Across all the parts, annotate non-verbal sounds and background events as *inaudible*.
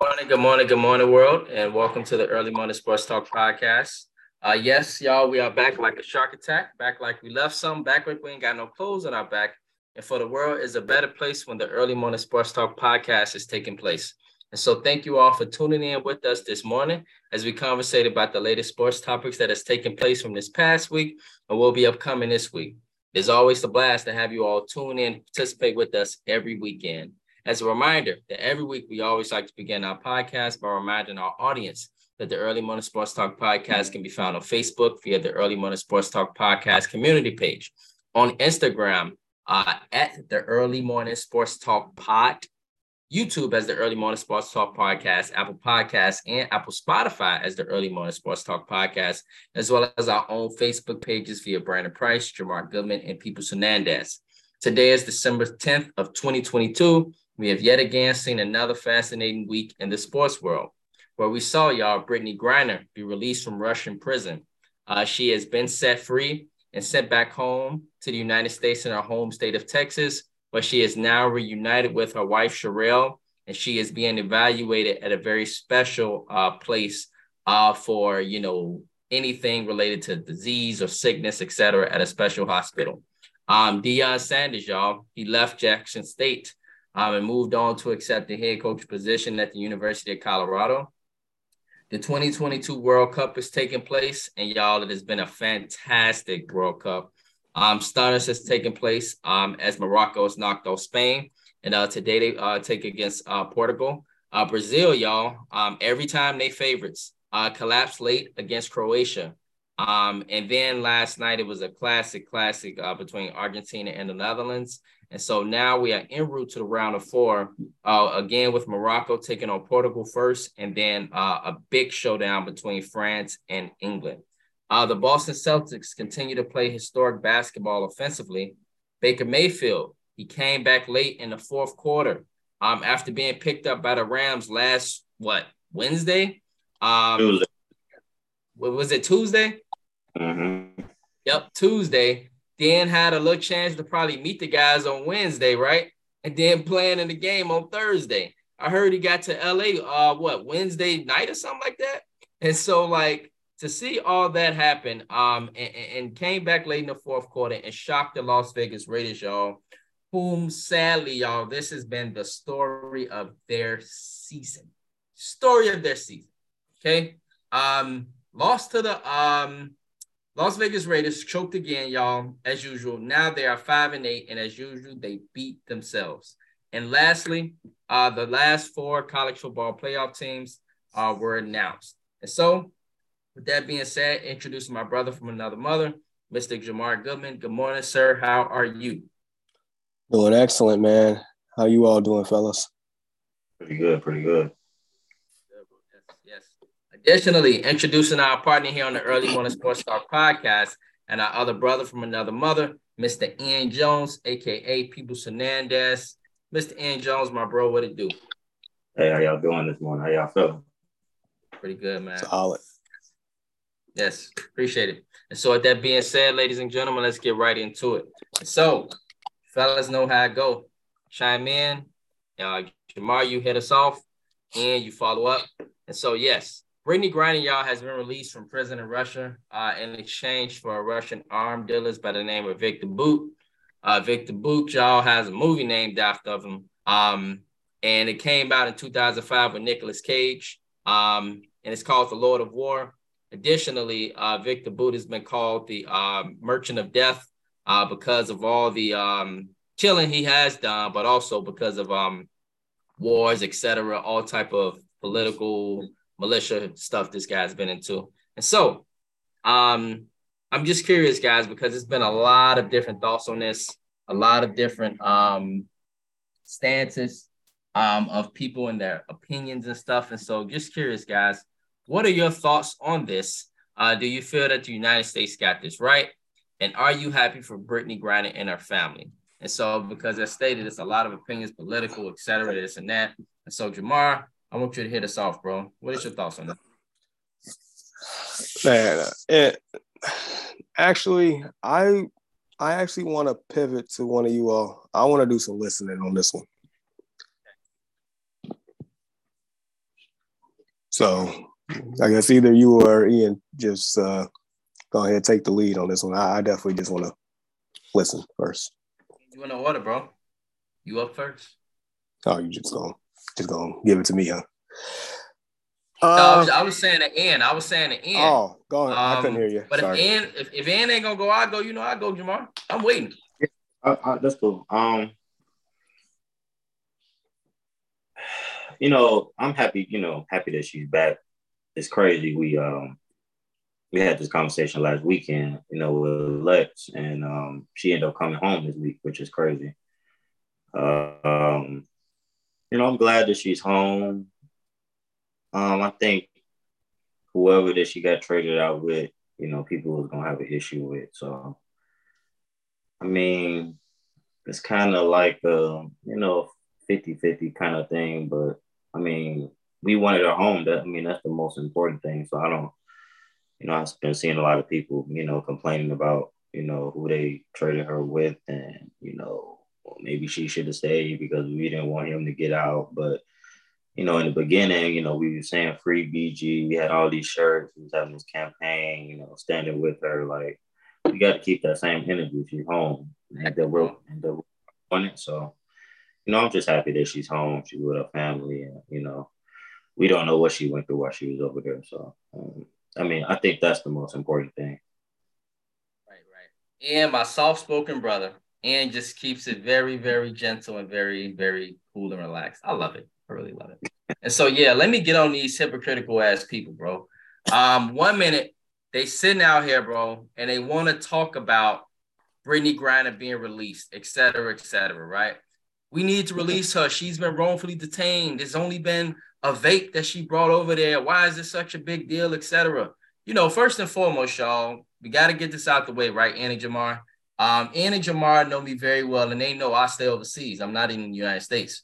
morning, good morning, good morning, world, and welcome to the Early Morning Sports Talk podcast. Uh, yes, y'all, we are back like a shark attack, back like we left some, back like we ain't got no clothes on our back. And for the world is a better place when the Early Morning Sports Talk podcast is taking place. And so thank you all for tuning in with us this morning as we conversate about the latest sports topics that has taken place from this past week and will be upcoming this week. It's always a blast to have you all tune in, participate with us every weekend. As a reminder that every week we always like to begin our podcast by reminding our audience that the Early Morning Sports Talk podcast can be found on Facebook via the Early Morning Sports Talk podcast community page, on Instagram uh, at the Early Morning Sports Talk pod, YouTube as the Early Morning Sports Talk podcast, Apple Podcasts, and Apple Spotify as the Early Morning Sports Talk podcast, as well as our own Facebook pages via Brandon Price, Jamar Goodman, and Peoples Hernandez. Today is December 10th of 2022. We have yet again seen another fascinating week in the sports world, where we saw y'all Brittney Griner be released from Russian prison. Uh, she has been set free and sent back home to the United States in her home state of Texas, where she is now reunited with her wife Cherelle, and she is being evaluated at a very special uh, place uh, for you know anything related to disease or sickness, etc., at a special hospital. Um, Sanders, y'all, he left Jackson State um, and moved on to accept the head coach position at the University of Colorado. The 2022 World Cup is taking place, and y'all, it has been a fantastic World Cup. Um, stunners has taken place um, as Morocco has knocked off Spain, and uh, today they uh, take against uh, Portugal. Uh, Brazil, y'all, um, every time they favorites uh, collapsed late against Croatia. Um, and then last night it was a classic, classic uh, between Argentina and the Netherlands. And so now we are en route to the round of four, uh, again with Morocco taking on Portugal first, and then uh, a big showdown between France and England. Uh, the Boston Celtics continue to play historic basketball offensively. Baker Mayfield, he came back late in the fourth quarter um, after being picked up by the Rams last, what, Wednesday? Um, Tuesday. Was it Tuesday? Mm-hmm. Yep, Tuesday. Then had a little chance to probably meet the guys on Wednesday, right? And then playing in the game on Thursday. I heard he got to LA uh what Wednesday night or something like that. And so like to see all that happen, um, and, and came back late in the fourth quarter and shocked the Las Vegas Raiders, y'all. Whom sadly, y'all, this has been the story of their season. Story of their season. Okay. Um, lost to the um Las Vegas Raiders choked again, y'all, as usual. Now they are five and eight, and as usual, they beat themselves. And lastly, uh, the last four college football playoff teams uh, were announced. And so, with that being said, introducing my brother from another mother, Mr. Jamar Goodman. Good morning, sir. How are you? Doing excellent, man. How you all doing, fellas? Pretty good, pretty good. Additionally, introducing our partner here on the Early Morning Sports Talk podcast and our other brother from another mother, Mr. Ian Jones, aka Peoples Hernandez. Mr. Ian Jones, my bro, what it do? Hey, how y'all doing this morning? How y'all feeling? Pretty good, man. Solid. Yes, appreciate it. And so, with that being said, ladies and gentlemen, let's get right into it. So, fellas know how I go. Chime in. Uh, Jamar, you hit us off, and you follow up. And so, yes, Brittney Griner, y'all, has been released from prison in Russia uh, in exchange for a Russian arm dealers by the name of Victor Bout. Uh, Victor Bout, y'all, has a movie named after him. Um, and it came out in 2005 with Nicolas Cage. Um, and it's called The Lord of War. Additionally, uh, Victor Bout has been called the uh, Merchant of Death uh, because of all the um, killing he has done, but also because of um, wars, etc., all type of political militia stuff this guy's been into. And so, um, I'm just curious, guys, because it's been a lot of different thoughts on this, a lot of different um stances um of people and their opinions and stuff. And so, just curious, guys, what are your thoughts on this? Uh, do you feel that the United States got this right? And are you happy for Brittney Griner and her family? And so, because as stated, it's a lot of opinions, political, et cetera, this and that. And so, Jamar, I want you to hit us off, bro. What is your thoughts on that? Man, it actually, I I actually want to pivot to one of you all. I want to do some listening on this one. So I guess either you or Ian just uh, go ahead take the lead on this one. I, I definitely just want to listen first. You want to order, bro? You up first? Oh, you just gonna just gonna give it to me, huh? no, I was, uh, I was, saying the end. I was saying the end. Oh, go ahead. Um, I couldn't hear you. But Sorry. if Ann, if, if Ann ain't gonna go, I go. You know, I go, Jamar. I'm waiting. Yeah, uh, uh, that's cool. Um, you know, I'm happy. You know, happy that she's back. It's crazy. We um, we had this conversation last weekend. You know, with Lex, and um, she ended up coming home this week, which is crazy. Uh, um, you know, I'm glad that she's home. Um, I think whoever that she got traded out with, you know, people was gonna have an issue with. So, I mean, it's kind of like a, you know, 50-50 kind of thing. But I mean, we wanted her home. That I mean, that's the most important thing. So I don't, you know, I've been seeing a lot of people, you know, complaining about, you know, who they traded her with, and you know, maybe she should have stayed because we didn't want him to get out, but you know, in the beginning, you know, we were saying free BG. We had all these shirts. We was having this campaign, you know, standing with her. Like, you got to keep that same energy if you're home. And that we're, and on it. So, you know, I'm just happy that she's home. She's with her family. And, you know, we don't know what she went through while she was over there. So, um, I mean, I think that's the most important thing. Right, right. And my soft spoken brother, and just keeps it very, very gentle and very, very cool and relaxed. I love it. I really love it. And so yeah, let me get on these hypocritical ass people, bro. Um, one minute they sitting out here, bro, and they want to talk about Brittney Griner being released, et cetera, et cetera, right? We need to release her. She's been wrongfully detained. There's only been a vape that she brought over there. Why is this such a big deal, et cetera? You know, first and foremost, y'all, we got to get this out the way, right, Annie Jamar? Um, Annie Jamar know me very well, and they know I stay overseas. I'm not in the United States.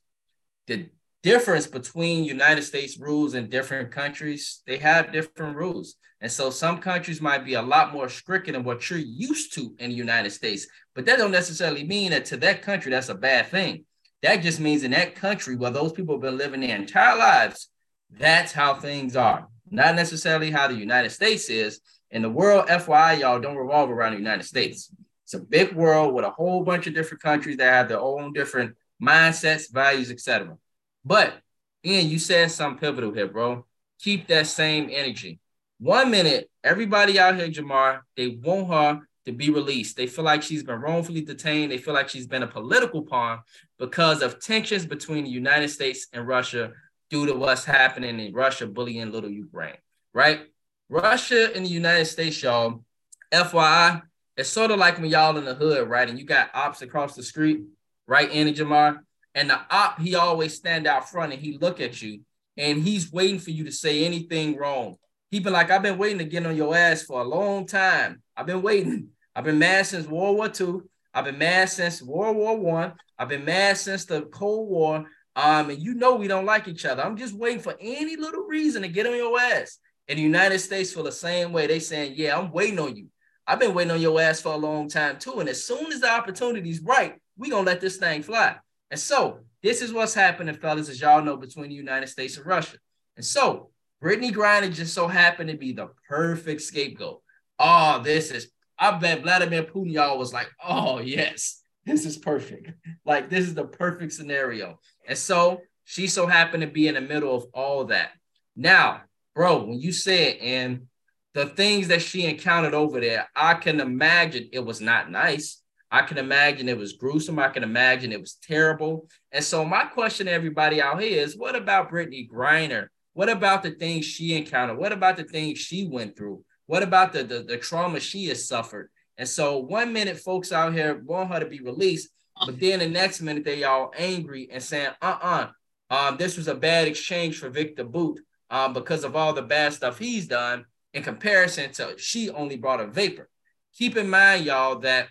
The difference between United States rules and different countries, they have different rules. And so some countries might be a lot more strict than what you're used to in the United States. But that don't necessarily mean that to that country, that's a bad thing. That just means in that country where those people have been living their entire lives, that's how things are. Not necessarily how the United States is. And the world, FYI, y'all don't revolve around the United States. It's a big world with a whole bunch of different countries that have their own different mindsets, values, etc. But Ian, you said something pivotal here, bro. Keep that same energy. One minute, everybody out here, Jamar, they want her to be released. They feel like she's been wrongfully detained. They feel like she's been a political pawn because of tensions between the United States and Russia due to what's happening in Russia bullying little Ukraine, right? Russia and the United States, y'all, FYI, it's sort of like when y'all in the hood, right? And you got ops across the street, right, Annie Jamar? And the op, he always stand out front and he look at you and he's waiting for you to say anything wrong. He been like, I've been waiting to get on your ass for a long time. I've been waiting. *laughs* I've been mad since World War II. I've been mad since World War One. I've been mad since the Cold War. Um, and you know we don't like each other. I'm just waiting for any little reason to get on your ass. And the United States feel the same way. They saying, Yeah, I'm waiting on you. I've been waiting on your ass for a long time too. And as soon as the opportunity's right, we gonna let this thing fly. And so this is what's happening, fellas, as y'all know, between the United States and Russia. And so Brittney Griner just so happened to be the perfect scapegoat. Oh, this is, I bet Vladimir Putin, y'all was like, oh, yes, this is perfect. Like, this is the perfect scenario. And so she so happened to be in the middle of all that. Now, bro, when you said, and the things that she encountered over there, I can imagine it was not nice. I can imagine it was gruesome. I can imagine it was terrible. And so my question to everybody out here is what about Brittney Griner? What about the things she encountered? What about the things she went through? What about the, the, the trauma she has suffered? And so one minute folks out here want her to be released, but then the next minute they all angry and saying, uh-uh, um, this was a bad exchange for Victor Bout um, because of all the bad stuff he's done in comparison to she only brought a vapor. Keep in mind, y'all, that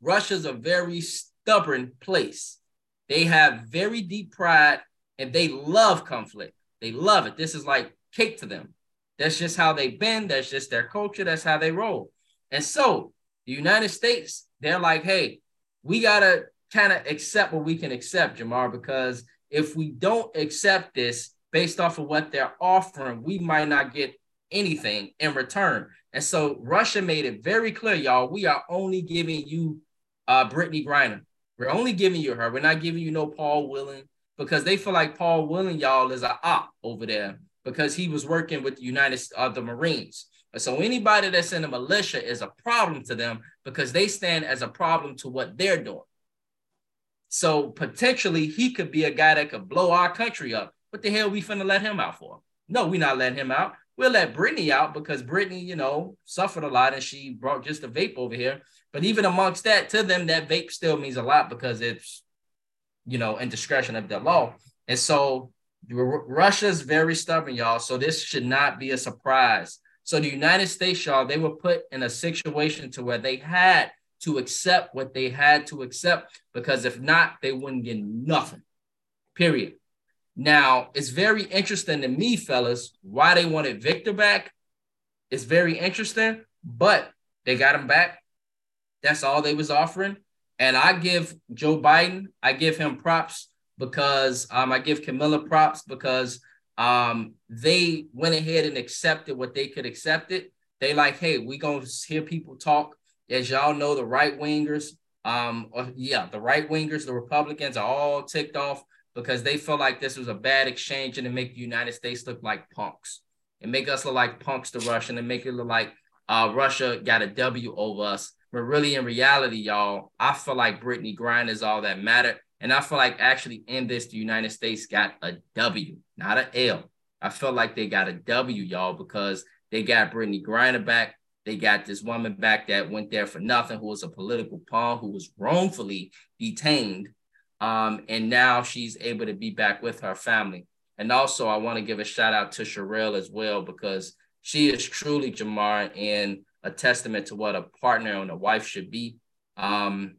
Russia's a very stubborn place. They have very deep pride and they love conflict. They love it. This is like cake to them. That's just how they've been. That's just their culture. That's how they roll. And so the United States, they're like, hey, we got to kind of accept what we can accept, Jamar, because if we don't accept this, based off of what they're offering, we might not get anything in return. And so Russia made it very clear, y'all, we are only giving you uh Brittney Griner. We're only giving you her. We're not giving you no Paul Whelan because they feel like Paul Whelan, y'all, is a op over there because he was working with the United uh, the Marines. So anybody that's in the militia is a problem to them because they stand as a problem to what they're doing. So potentially he could be a guy that could blow our country up. What the hell we finna let him out for? No, we not letting him out. We'll let Brittney out because Brittney, you know, suffered a lot and she brought just a vape over here. But even amongst that, to them, that vape still means a lot because it's, you know, indiscretion of the law. And so Russia's very stubborn, y'all. So this should not be a surprise. So the United States, y'all, they were put in a situation to where they had to accept what they had to accept because if not, they wouldn't get nothing. Period. Now, it's very interesting to me, fellas, why they wanted Victor back. It's very interesting, but they got him back. That's all they was offering. And I give Joe Biden, I give him props because um, I give Kamala props because um, they went ahead and accepted what they could accept it. They like, hey, we gonna hear people talk as y'all know, the right wingers, um, yeah, the right wingers, the Republicans are all ticked off because they feel like this was a bad exchange and to make the United States look like punks and make us look like punks to Russia and make it look like uh, Russia got a W over us. But really, in reality, y'all, I feel like Brittney Griner is all that matter. And I feel like actually in this, the United States got a W, not an L. I feel like they got a W, y'all, because they got Brittney Griner back. They got this woman back that went there for nothing, who was a political pawn, who was wrongfully detained. Um, and now she's able to be back with her family. And also, I want to give a shout out to Cherelle as well, because she is truly Jamar and a testament to what a partner and a wife should be. Um,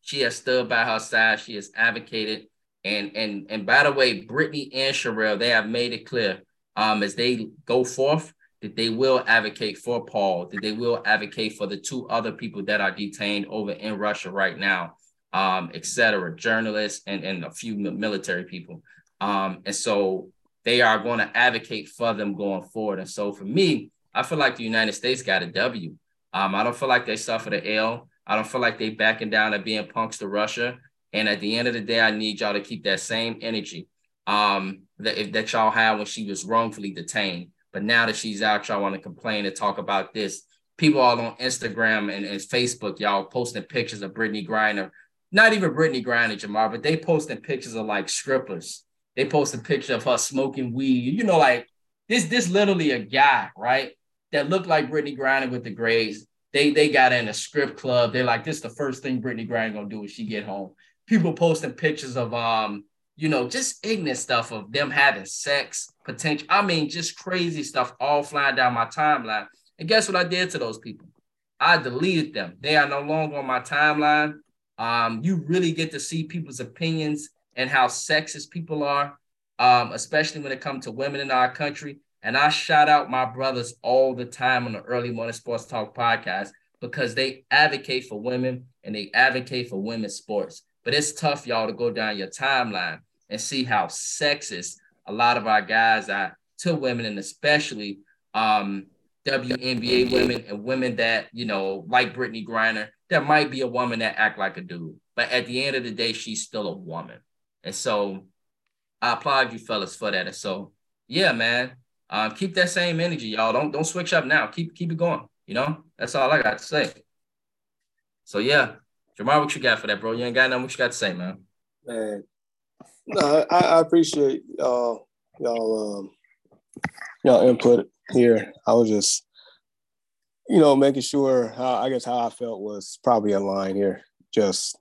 she has stood by her side, she has advocated. And and and by the way, Brittney and Cherelle, they have made it clear um, as they go forth that they will advocate for Paul, that they will advocate for the two other people that are detained over in Russia right now, um, et cetera, journalists and, and a few military people. Um, and so they are going to advocate for them going forward. And so for me, I feel like the United States got a W. Um, I don't feel like they suffered an L. I don't feel like they backing down and being punks to Russia. And at the end of the day, I need y'all to keep that same energy um, that, that y'all had when she was wrongfully detained. But now that she's out, y'all want to complain and talk about this. People all on Instagram and, and Facebook, y'all posting pictures of Brittney Griner. Not even Brittney Griner, Jamar, but they posting pictures of like strippers. They posted picture of her smoking weed. You know, like this, this literally a guy, right? That looked like Brittney Griner with the grades. They they got in a strip club. They're like, this is the first thing Brittney Griner gonna do when she get home. People posting pictures of um you know, just ignorant stuff of them having sex, potential. I mean, just crazy stuff all flying down my timeline. And guess what I did to those people? I deleted them. They are no longer on my timeline. Um, you really get to see people's opinions and how sexist people are, um, especially when it comes to women in our country. And I shout out my brothers all the time on the Early Morning Sports Talk podcast because they advocate for women and they advocate for women's sports. But it's tough, y'all, to go down your timeline and see how sexist a lot of our guys are to women, and especially um, WNBA women and women that you know, like Brittney Griner, that might be a woman that act like a dude, but at the end of the day, she's still a woman. And so, I applaud you fellas for that. And so, yeah, man, um, keep that same energy, y'all. Don't don't switch up now. Keep keep it going. You know, that's all I got to say. So yeah, Jamar, what you got for that, bro? You ain't got nothing. What you got to say, man? Man, no, I, I appreciate uh, y'all um, y'all input here. I was just, you know, making sure how I guess how I felt was probably a line here. Just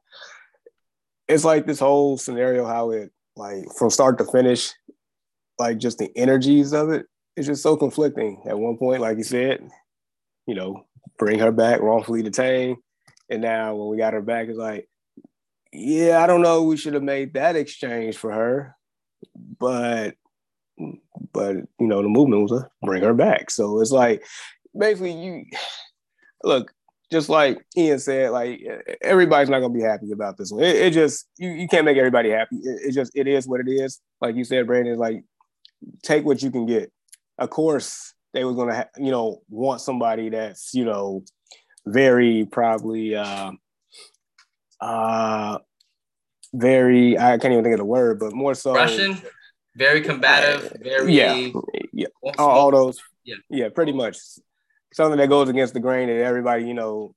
it's like this whole scenario, how it like from start to finish, like just the energies of it, it's just so conflicting. At one point, like you said, you know, bring her back wrongfully detained. And now when we got her back, it's like, yeah, I don't know. We should have made that exchange for her, but but you know the movement was to bring her back. So it's like basically you look just like Ian said, like everybody's not gonna be happy about this one. It, it just you, you can't make everybody happy. It, it, just it is what it is. Like you said, Brandon, like take what you can get. Of course, they was gonna, ha- you know, want somebody that's, you know, very probably, uh, uh, very. I can't even think of the word, but more so Russian, very combative, very yeah, yeah, all, all those, yeah, yeah, pretty much something that goes against the grain and everybody, you know,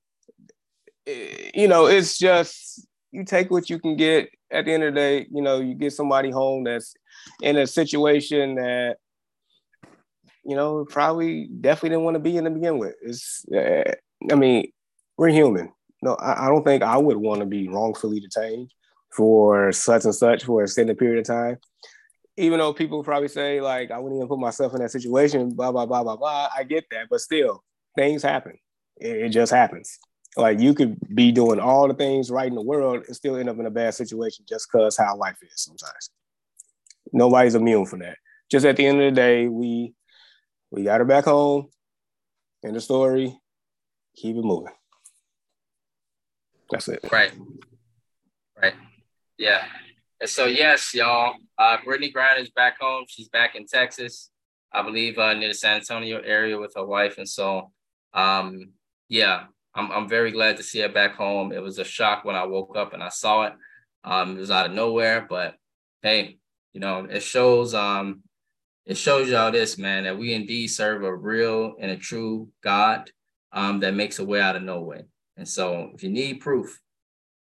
eh, you know, it's just you take what you can get. At the end of the day, you know, you get somebody home that's in a situation that you know probably definitely didn't want to be in to begin with. It's, uh, I mean, we're human. No, I, I don't think I would want to be wrongfully detained for such and such for a extended period of time. Even though people probably say like I wouldn't even put myself in that situation, blah blah blah blah blah. I get that, but still, things happen. It, it just happens. Like you could be doing all the things right in the world and still end up in a bad situation just because how life is sometimes. Nobody's immune from that. Just at the end of the day, we we got her back home. End the story. Keep it moving. That's it. Right. Right. Yeah. And so yes, y'all. Uh, Brittney Griner is back home. She's back in Texas, I believe, uh, near the San Antonio area with her wife. And so, um, yeah, I'm I'm very glad to see her back home. It was a shock when I woke up and I saw it. Um, it was out of nowhere, but hey, you know, it shows um it shows y'all this, man, that we indeed serve a real and a true God um that makes a way out of no way. And so if you need proof,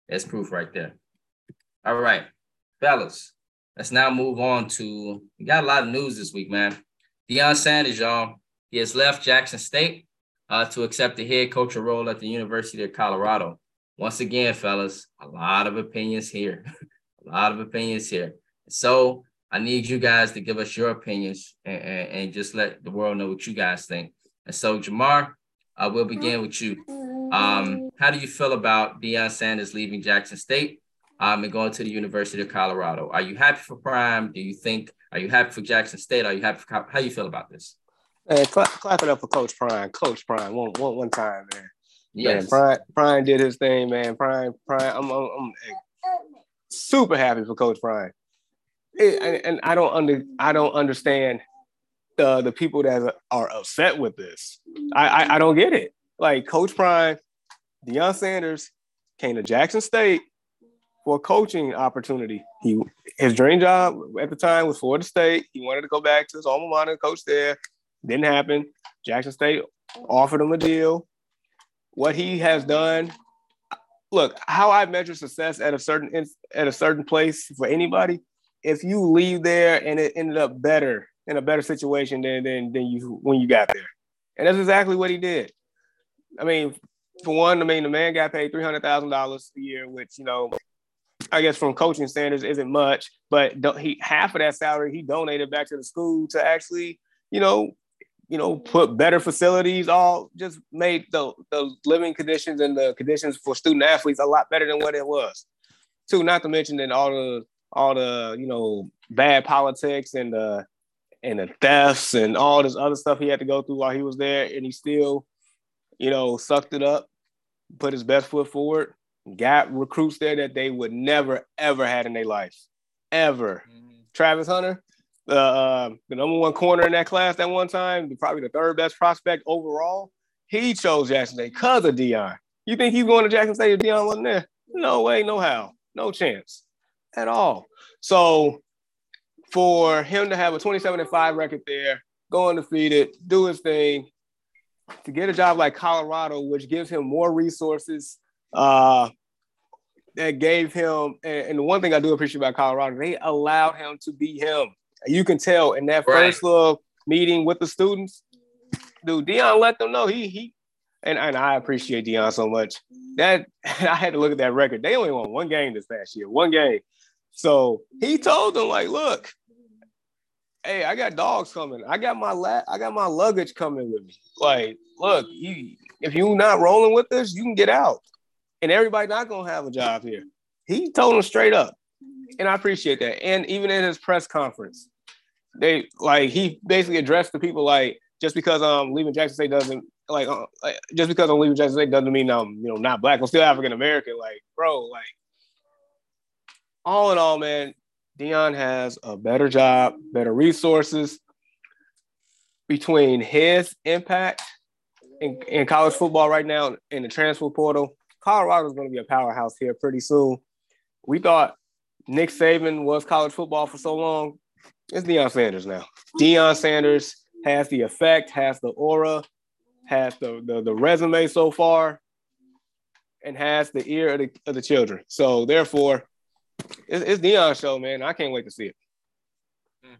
there's proof right there. All right, fellas, let's now move on to we got a lot of news this week, man. Deion Sanders, y'all, he has left Jackson State uh, to accept the head coach role at the University of Colorado. Once again, fellas, a lot of opinions here. *laughs* a lot of opinions here. So I need you guys to give us your opinions and, and, and just let the world know what you guys think. And so, Jamar, uh, we'll begin with you. Um, how do you feel about Deion Sanders leaving Jackson State um, and going to the University of Colorado? Are you happy for Prime? Do you think, are you happy for Jackson State? Are you happy for, how you feel about this? Hey, clap, clap it up for Coach Prime. Coach Prime, one, one, one time, man. Yes. Man, Prime, Prime did his thing, man. Prime, Prime, I'm, I'm, I'm super happy for Coach Prime. It, and, and I don't under, I don't understand the the people that are upset with this. I, I, I don't get it. Like Coach Prime, Deion Sanders came to Jackson State for a coaching opportunity. He his dream job at the time was Florida State. He wanted to go back to his alma mater, and coach there. Didn't happen. Jackson State offered him a deal. What he has done, look, how I measure success at a certain at a certain place for anybody, if you leave there and it ended up better in a better situation than than, than you when you got there. And that's exactly what he did. I mean, for one, I mean the man got paid three hundred thousand dollars a year, which you know, I guess from coaching standards isn't much, but he half of that salary he donated back to the school to actually, you know, you know, put better facilities, all just made the, the living conditions and the conditions for student athletes a lot better than what it was. Too, not to mention that all the all the, you know, bad politics and the and the thefts and all this other stuff he had to go through while he was there. And he still, you know, sucked it up, put his best foot forward, got recruits there that they would never, ever had in their life. Ever. Mm-hmm. Travis Hunter, the uh, the number one corner in that class that one time, probably the third best prospect overall. He chose Jackson State because of Deion. You think he's going to Jackson State if Deion wasn't there? No way, no how, no chance at all. So for him to have a 27 and 5 record there, go undefeated, do his thing, to get a job like Colorado, which gives him more resources, uh, that gave him, and, the one thing I do appreciate about Colorado, they allowed him to be him. You can tell in that right. first little meeting with the students, dude, Deion let them know he he and, and I appreciate Deion so much. That *laughs* I had to look at that record. They only won one game this past year, one game. So he told them, like, look, hey, I got dogs coming. I got my la- I got my luggage coming with me. Like, look, you if you're not rolling with us, you can get out. And everybody not gonna have a job here. He told them straight up and I appreciate that. And even in his press conference, they like he basically addressed the people like just because I'm um, leaving Jackson State doesn't like, uh, just because I'm leaving Jackson State doesn't mean I'm you know not black. I'm still African American. Like, bro, like all in all, man, Deion has a better job, better resources between his impact in, in college football right now in the transfer portal. Colorado is going to be a powerhouse here pretty soon. We thought Nick Saban was college football for so long. It's Deion Sanders now. Deion Sanders has the effect, has the aura, has the, the, the resume so far, and has the ear of the, of the children. So therefore, it's, it's Deion show, man. I can't wait to see it. Hmm.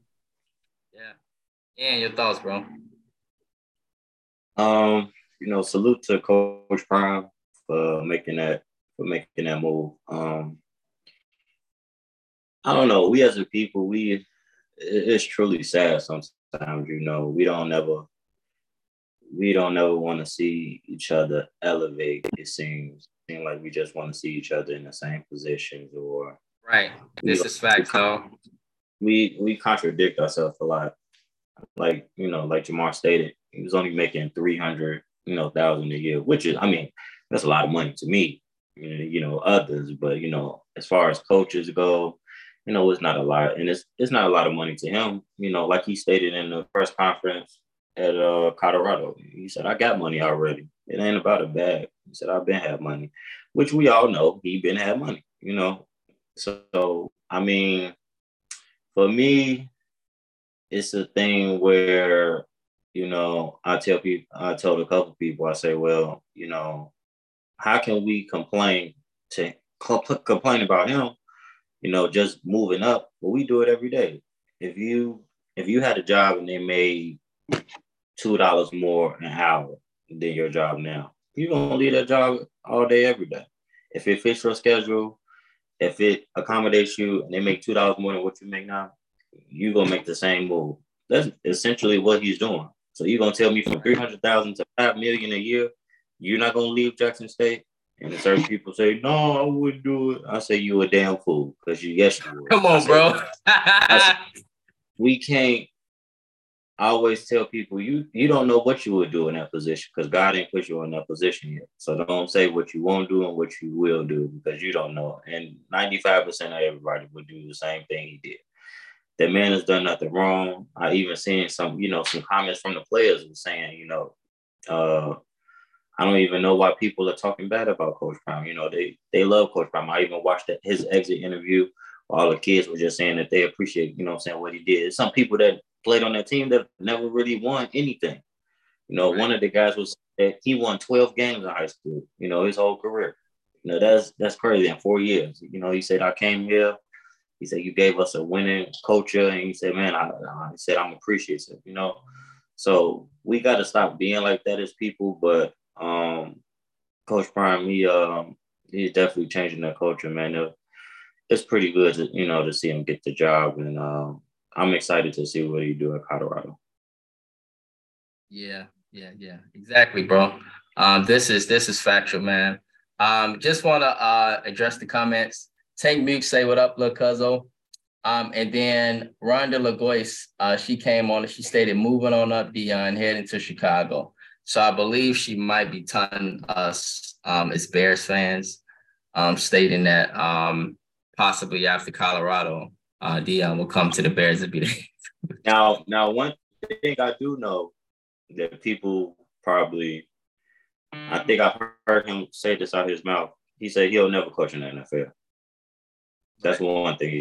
Yeah. And your thoughts, bro? Um, you know, salute to Coach Prime for making that for making that move. Um, I don't know. We as a people, we it's truly sad sometimes. You know, we don't never we don't ever want to see each other elevate. It seems seem like we just want to see each other in the same positions or right. This is fact, though. We we contradict ourselves a lot. Like you know, like Jamar stated, he was only making three hundred, you know, thousand a year, which is, I mean, that's a lot of money to me. You know, others, but you know, as far as coaches go, you know, it's not a lot, and it's it's not a lot of money to him. You know, like he stated in the first conference at uh, Colorado, he said, "I got money already. It ain't about a bag." He said, "I've been have money," which we all know he been have money. You know, so I mean, for me, it's a thing where you know I tell people, I told a couple people, I say, well, you know, how can we complain to complain about him you know, just moving up. But we do it every day. If you if you had a job and they made two dollars more an hour than your job now, you're gonna leave that job all day, every day. If it fits your schedule, if it accommodates you and they make two dollars more than what you make now, you're gonna make the same move. That's essentially what he's doing. So you're gonna tell me from three hundred thousand to five million a year, you're not gonna leave Jackson State? And the certain people say, "No, I wouldn't do it." I say, "You a damn fool," because you yes you would. Come on, bro. we can't. I always tell people, you you don't know what you would do in that position because God didn't put you in that position yet. So don't say what you won't do and what you will do because you don't know. And ninety five percent of everybody would do the same thing he did. That man has done nothing wrong. I even seen some, you know, some comments from the players saying, you know, uh, I don't even know why people are talking bad about Coach Prime. You know, they they love Coach Prime. I even watched that, his exit interview. All the kids were just saying that they appreciate, you know, I'm saying what he did. Some people that played on that team that never really won anything. You know, right. one of the guys was that he won 12 games in high school. You know, his whole career. You know, that's that's crazy in four years. You know, he said I came here. He said you gave us a winning culture, and he said, man, I, I he said I'm appreciative. You know, so we got to stop being like that as people, but um, Coach Prime, he um, he's definitely changing that culture, man. It, it's pretty good to you know to see him get the job, and um, I'm excited to see what he do at Colorado. Yeah, yeah, yeah, exactly, bro. Um, this is this is factual, man. Um, just want to uh, address the comments. Tank Meek say what up, Lil Cuzzo. Um, and then Rhonda Lagois, uh, she came on and she stated moving on up Deion, heading to Chicago. So I believe she might be telling us um, as Bears fans, um, stating that um, possibly after Colorado, uh, Deion will come to the Bears and be there. *laughs* now, now one thing I do know that people probably, I think I heard him say this out of his mouth. He said he'll never coach in the NFL. That's one thing he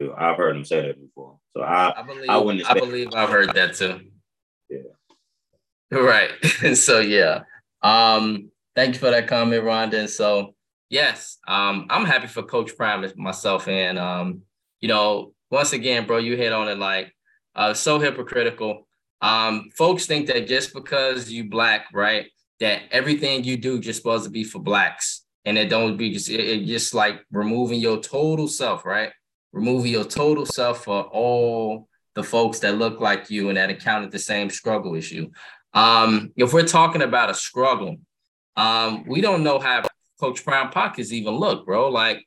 said. I've heard him say that before. So I, I believe, I, wouldn't I believe I've heard that too. Yeah. Right. *laughs* so yeah. Um, thank you for that comment, Rhonda. And so yes, um, I'm happy for Coach Prime myself. And um, you know, once again, bro, you hit on it like uh so hypocritical. Um, folks think that just because you black, right, that everything you do just supposed to be for blacks. And it don't be just it, it just like removing your total self, right? Removing your total self for all the folks that look like you and that encountered the same struggle as you. Um, if we're talking about a struggle, um, we don't know how Coach Prime pockets even look, bro. Like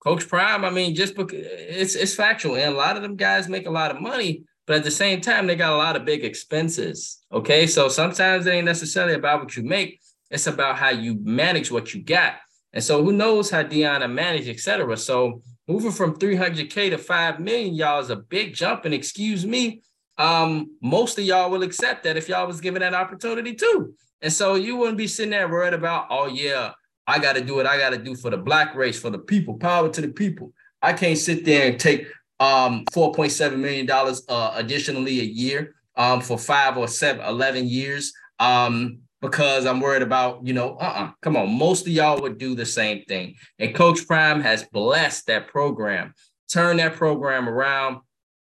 Coach Prime, I mean, just because it's it's factual, and a lot of them guys make a lot of money, but at the same time, they got a lot of big expenses. Okay, so sometimes it ain't necessarily about what you make; it's about how you manage what you got. And so, who knows how Deanna managed, etc. So, moving from 300K to 5 million, y'all is a big jump. And excuse me, um, most of y'all will accept that if y'all was given that opportunity too. And so you wouldn't be sitting there worried about, oh yeah, I got to do what I got to do for the black race, for the people, power to the people. I can't sit there and take um 4.7 million dollars uh, additionally a year um for five or seven 11 years um because I'm worried about, you know, uh-uh, come on. Most of y'all would do the same thing. And Coach Prime has blessed that program, turned that program around.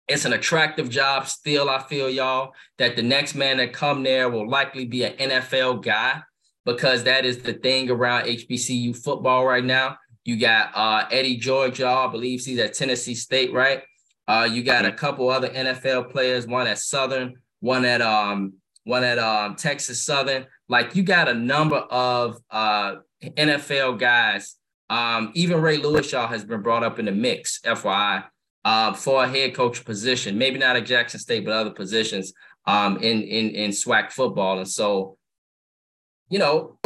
It's an attractive job still, I feel y'all, that the next man that come there will likely be an NFL guy because that is the thing around HBCU football right now. You got uh, Eddie George, y'all, I believe he's at Tennessee State, right? Uh, you got a couple other NFL players, one at Southern, one at um, one at um, Texas Southern. Like you got a number of uh, NFL guys. Um, even Ray Lewis, y'all, has been brought up in the mix, FYI, uh, for a head coach position. Maybe not at Jackson State, but other positions um, in in in SWAC football. And so, you know,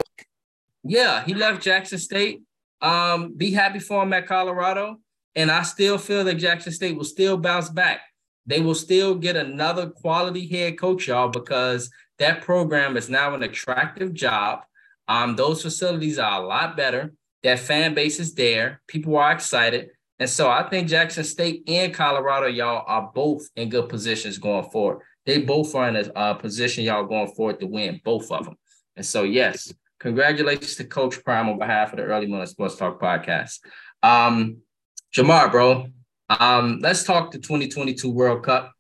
yeah, he left Jackson State. Um, be happy for him at Colorado. And I still feel that Jackson State will still bounce back. They will still get another quality head coach, y'all, because that program is now an attractive job. Um, those facilities are a lot better. That fan base is there. People are excited. And so I think Jackson State and Colorado, y'all, are both in good positions going forward. They both are in a uh, position, y'all, going forward to win, both of them. And so, yes, congratulations to Coach Prime on behalf of the Early Morning Sports Talk podcast. Um, Jamar, bro, um, let's talk the 2022 World Cup.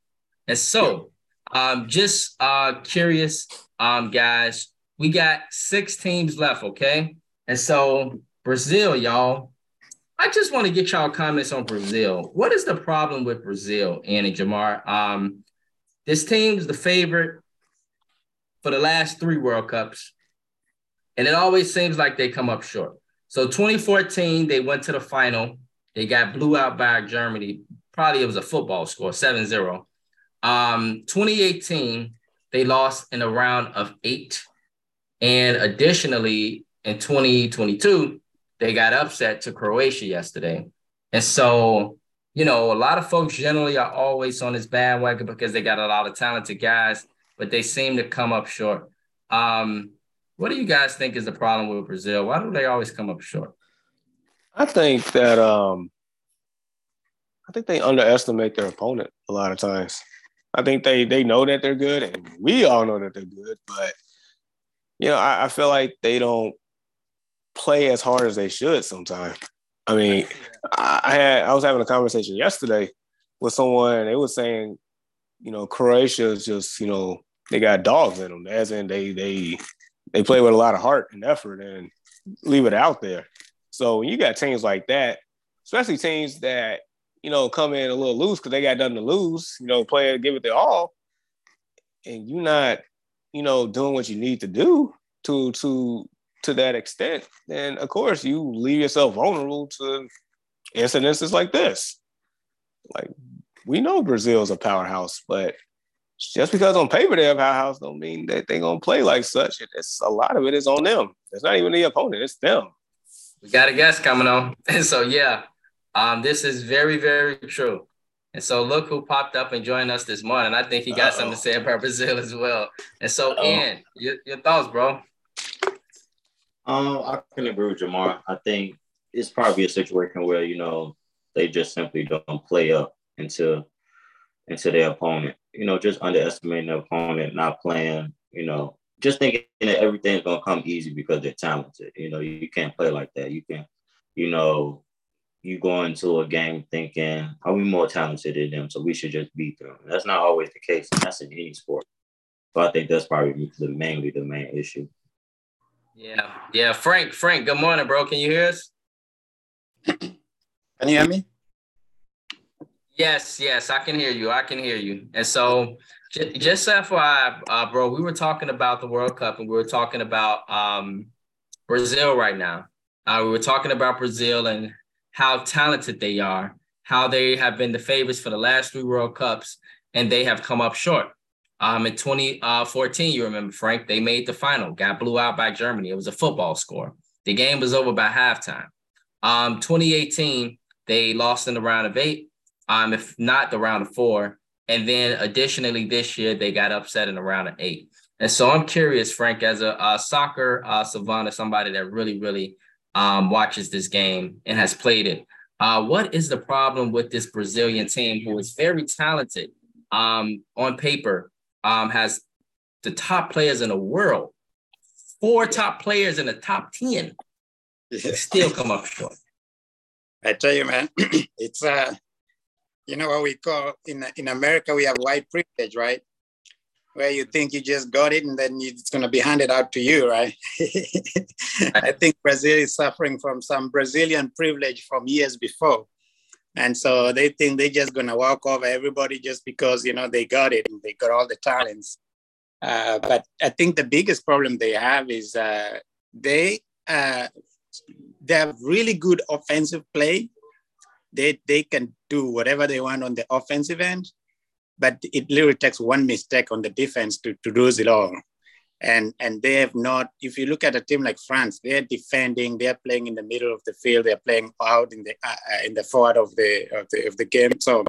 And so, um, just uh, curious, um, guys, we got six teams left, okay? And so, Brazil, y'all, I just want to get y'all comments on Brazil. What is the problem with Brazil, Annie Jamar? Um, this team's the favorite for the last three World Cups, and it always seems like they come up short. So 2014, they went to the final. They got blew out by Germany. Probably it was a football score, 7-0. Um, 2018, they lost in a round of eight. And additionally, in 2022, they got upset to Croatia yesterday. And so, you know, a lot of folks generally are always on this bandwagon because they got a lot of talented guys, but they seem to come up short. Um, what do you guys think is the problem with Brazil? Why do they always come up short? I think that um, I think they underestimate their opponent a lot of times. I think they they know that they're good, and we all know that they're good. But you know, I, I feel like they don't play as hard as they should sometimes. I mean, I, had I was having a conversation yesterday with someone, they was saying, you know, Croatia is just you know they got dogs in them, as in they they they play with a lot of heart and effort and leave it out there. So when you got teams like that, especially teams that you know come in a little loose because they got nothing to lose, you know, play give it their all, and you're not you know doing what you need to do to to to that extent, then of course you leave yourself vulnerable to incidences like this. Like we know Brazil is a powerhouse, but just because on paper they're a powerhouse don't mean that they're gonna play like such. It's a lot of it is on them. It's not even the opponent, it's them. We got a guest coming *laughs* on. And so, yeah, um, this is very, very true. And so, look who popped up and joined us this morning. I think he got Uh-oh. something to say about Brazil as well. And so, Uh-oh. Ian, your, your thoughts, bro? Um, I can agree with Jamar. I think it's probably a situation where you know they just simply don't play up into into their opponent. You know, just underestimating the opponent, not playing. You know, just thinking that everything's gonna come easy because they're talented. You know, you can't play like that. You can, you know, you go into a game thinking, are we more talented than them? So we should just beat them. That's not always the case. And that's in any sport. But I think that's probably the mainly the main issue. Yeah. Yeah. Frank, Frank, good morning, bro. Can you hear us? Can you hear me? Yes, yes, I can hear you. I can hear you. And so just FYI, uh, bro, we were talking about the World Cup and we were talking about um, Brazil right now. Uh, we were talking about Brazil and how talented they are, how they have been the favorites for the last three World Cups, and they have come up short. Um, in 2014, you remember, Frank, they made the final, got blew out by Germany. It was a football score. The game was over by halftime. Um, 2018, they lost in the round of eight, um, if not the round of four. And then additionally, this year they got upset in the round of eight. And so I'm curious, Frank, as a, a soccer uh, savant, somebody that really, really um, watches this game and has played it. Uh, what is the problem with this Brazilian team who is very talented um, on paper, um, has the top players in the world, four top players in the top 10, still come up short? I tell you, man, *clears throat* it's uh, you know what we call in in America we have white privilege, right? Where you think you just got it and then it's going to be handed out to you, right? *laughs* I think Brazil is suffering from some Brazilian privilege from years before. And so they think they're just to walk over everybody just because, you know, they got it and they got all the talents. Uh, but I think the biggest problem they have is uh, they uh, they have really good offensive play. They they can do whatever they want on the offensive end, but it literally takes one mistake on the defense to, to lose it all. And and they have not. If you look at a team like France, they're defending. They're playing in the middle of the field. They're playing out in the uh, uh, in the forward of the of the of the game. So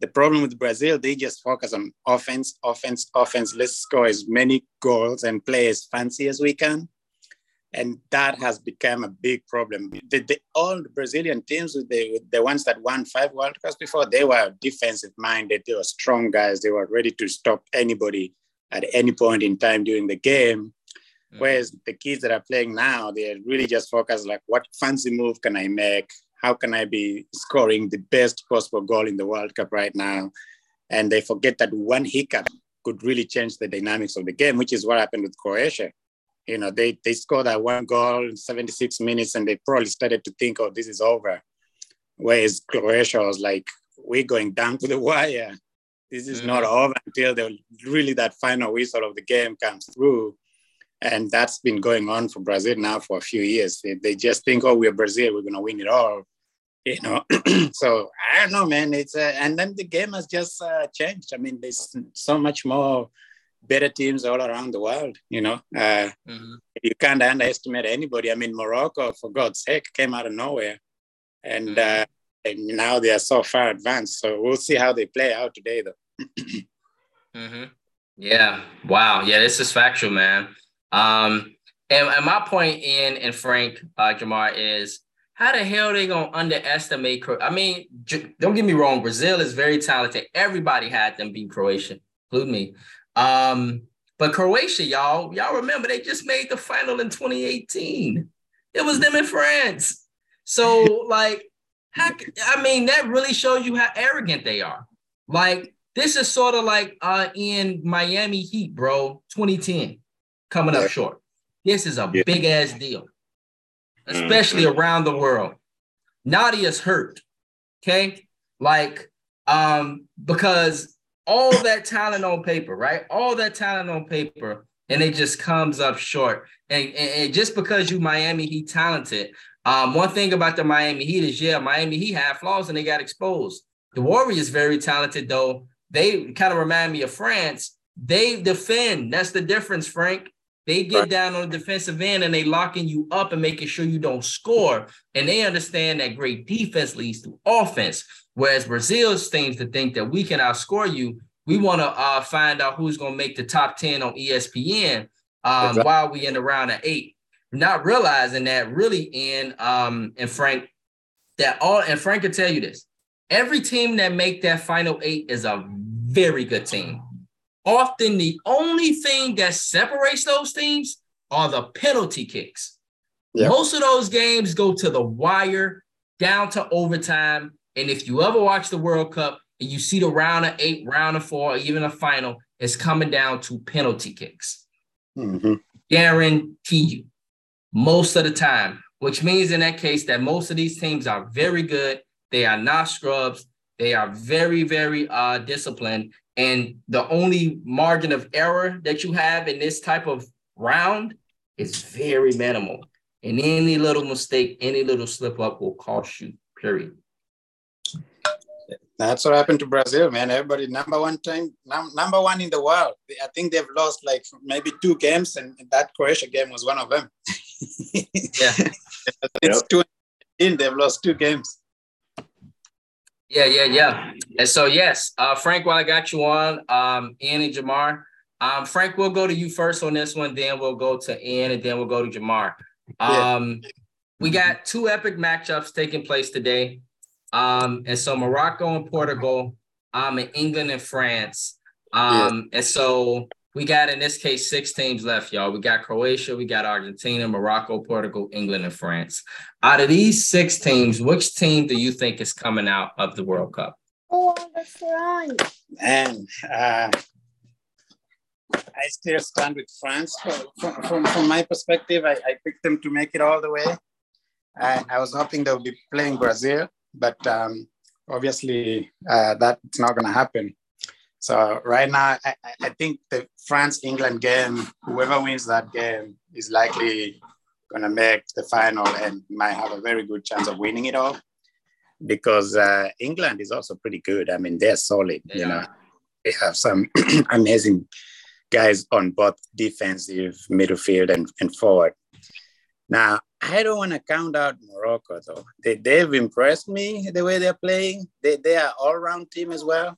the problem with Brazil, they just focus on offense, offense, offense. Let's score as many goals and play as fancy as we can and that has become a big problem. The, the, the Brazilian teams, the, the ones that won five World Cups before, they were defensive minded. They were strong guys. They were ready to stop anybody at any point in time during the game. Mm. Whereas the kids that are playing now, they're really just focused like, what fancy move can I make? How can I be scoring the best possible goal in the World Cup right now? And they forget that one hiccup could really change the dynamics of the game, which is what happened with Croatia you know, they, they scored that one goal in 76 minutes and they probably started to think, oh, this is over. Whereas Croatia was like, we're going down to the wire. This is mm-hmm. not over until the, really that final whistle of the game comes through. And that's been going on for Brazil now for a few years. They, they just think, oh, we're Brazil, we're going to win it all. You know, *clears throat* so I don't know, man. It's uh, and then the game has just uh, changed. I mean, there's so much more better teams all around the world. You know, uh, mm-hmm. you can't underestimate anybody. I mean, Morocco, for God's sake, came out of nowhere, and, mm-hmm. And now they are so far advanced. So we'll see how they play out today, though. mm-hmm. Yeah. Wow. Yeah, this is factual, man. Um, and, and my point in and Frank uh, Jamar is how the hell they gonna underestimate? I mean, don't get me wrong. Brazil is very talented. Everybody had them beat Croatia, including me. Um, but Croatia, y'all, y'all remember they just made the final in 2018. It was them in France. So, *laughs* like, how, I mean, that really shows you how arrogant they are. Like, this is sort of like uh in Miami Heat, bro, 2010, coming up short. This is a yeah. big ass deal, especially mm-hmm. around the world. Nadia's hurt. Okay. Like, um, because all that talent on paper, right? All that talent on paper, and it just comes up short. And, and, and just because you Miami Heat talented, um, one thing about the Miami Heat is, yeah, Miami Heat had flaws and they got exposed. The Warriors very talented though. They kind of remind me of France. They defend. That's the difference, Frank. They get right. down on the defensive end and they locking you up and making sure you don't score. And they understand that great defense leads to offense. Whereas Brazil seems to think that we can outscore you. We want to uh, find out who's going to make the top 10 on ESPN um, while we in the round of eight. Not realizing that really in um, and Frank, that all and Frank can tell you this. Every team that make that final eight is a very good team. Often the only thing that separates those teams are the penalty kicks. Yep. Most of those games go to the wire, down to overtime, and if you ever watch the World Cup and you see the round of eight, round of four, or even a final, it's coming down to penalty kicks. Mm-hmm. Guarantee you, most of the time, which means in that case that most of these teams are very good. They are not scrubs. They are very, very uh, disciplined. And the only margin of error that you have in this type of round is very minimal. And any little mistake, any little slip up will cost you, period. That's what happened to Brazil, man. Everybody number one time, num- number one in the world. I think they've lost like maybe two games, and that Croatia game was one of them. *laughs* yeah, *laughs* it's yep. two. In they've lost two games. Yeah, yeah, yeah. And so yes, uh, Frank, while I got you on, um, Ian and Jamar, um, Frank, we'll go to you first on this one, then we'll go to Ian, and then we'll go to Jamar. Um, yeah. we got two epic matchups taking place today. Um, and so Morocco and Portugal, um, and England and France. Um, yeah. and so we got in this case six teams left, y'all. We got Croatia, we got Argentina, Morocco, Portugal, England, and France. Out of these six teams, which team do you think is coming out of the World Cup? Oh, Man, uh, I still stand with France. From, from, from my perspective, I, I, picked them to make it all the way. I, I was hoping they would be playing Brazil, but um, obviously uh, that's not going to happen. So right now, I, I think the France England game, whoever wins that game is likely going to make the final and might have a very good chance of winning it all because uh, England is also pretty good. I mean, they're solid. Yeah. You know, they have some *clears throat* amazing guys on both defensive, midfield, and, and forward. Now, I don't want to count out Morocco though. They, they've impressed me the way they're playing. They, they are all-round team as well.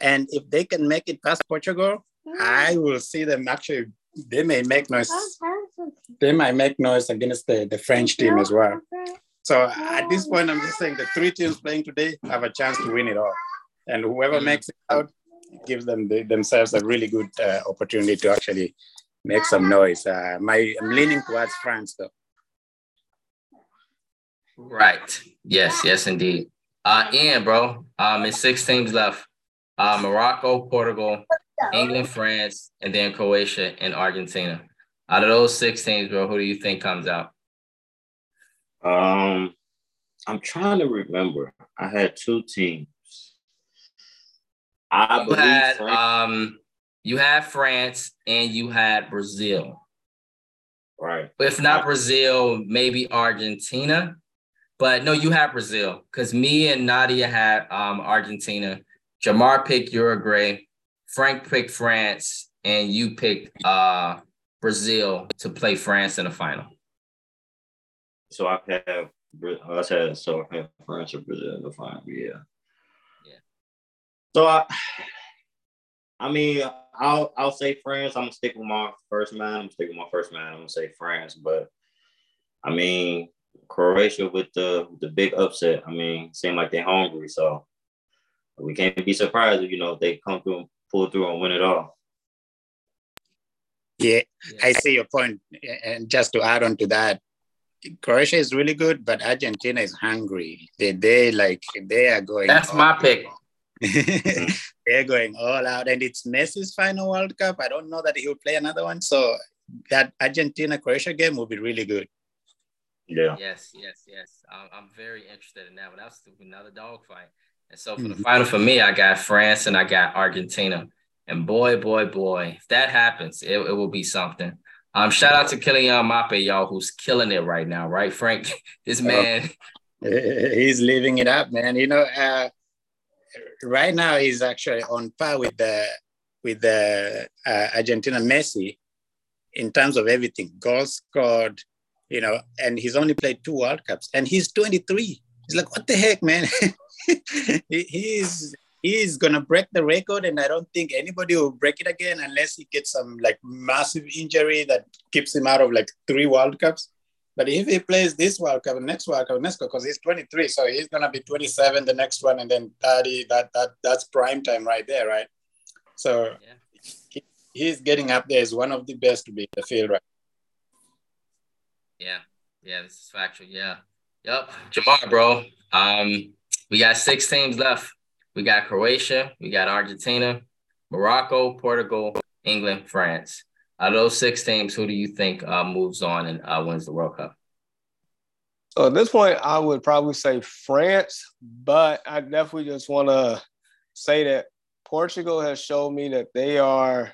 And if they can make it past Portugal, I will see them actually, they may make noise. They might make noise against the, the French team as well. So at this point, I'm just saying the three teams playing today have a chance to win it all. And whoever makes it out gives them the, themselves a really good uh, opportunity to actually make some noise. Uh, my, I'm leaning towards France though. Right. Yes, yes, indeed. Uh, Ian, bro, um, it's six teams left uh, Morocco, Portugal, England, France, and then Croatia and Argentina. Out of those six teams, bro, who do you think comes out? Um, I'm trying to remember. I had two teams. I you had France. um, you had France and you had Brazil. Right. If not Brazil, maybe Argentina. But no, you had Brazil because me and Nadia had um, Argentina Jamar picked Uruguay, Frank picked France, and you picked uh, Brazil to play France in the final. So I have I said so I have France or Brazil in the final. Yeah. Yeah. So I I mean I'll I'll say France. I'm gonna stick with my first man. I'm gonna stick with my first man. I'm gonna say France, but I mean Croatia with the the big upset. I mean, seem like they're hungry, so we can't be surprised if you know they come through and pull through and win it all. Yeah, yeah, I see your point. And just to add on to that, Croatia is really good, but Argentina is hungry. They they like they are going. That's my pick. *laughs* They're going all out, and it's Messi's final World Cup. I don't know that he will play another one, so that Argentina Croatia game will be really good. Yeah. Yes, yes, yes. I'm, I'm very interested in that one. That's another dogfight. And so for the mm-hmm. final for me, I got France and I got Argentina. And boy, boy, boy, if that happens, it, it will be something. Um, shout out to Kylian Mbappe, y'all, who's killing it right now, right, Frank? *laughs* This man, he's living it up, man. You know, uh, right now he's actually on par with the with the uh, Argentina Messi in terms of everything, goals scored, you know, and he's only played two World Cups, and he's 23. He's like, what the heck, man? *laughs* he's he's gonna break the record, and I don't think anybody will break it again unless he gets some like massive injury that keeps him out of like three World Cups. But if he plays this World Cup, next World Cup, next because he's 23, so he's gonna be 27 the next one, and then 30. That that that's prime time right there, right? So yeah. he, he's getting up there as one of the best to be in the field, right? Yeah, yeah, this is factual. Yeah, yep. Jamar, bro. Um, we got six teams left. We got Croatia, we got Argentina, Morocco, Portugal, England, France. Out of those six teams, who do you think uh, moves on and uh, wins the World Cup? So at this point, I would probably say France, but I definitely just want to say that Portugal has shown me that they are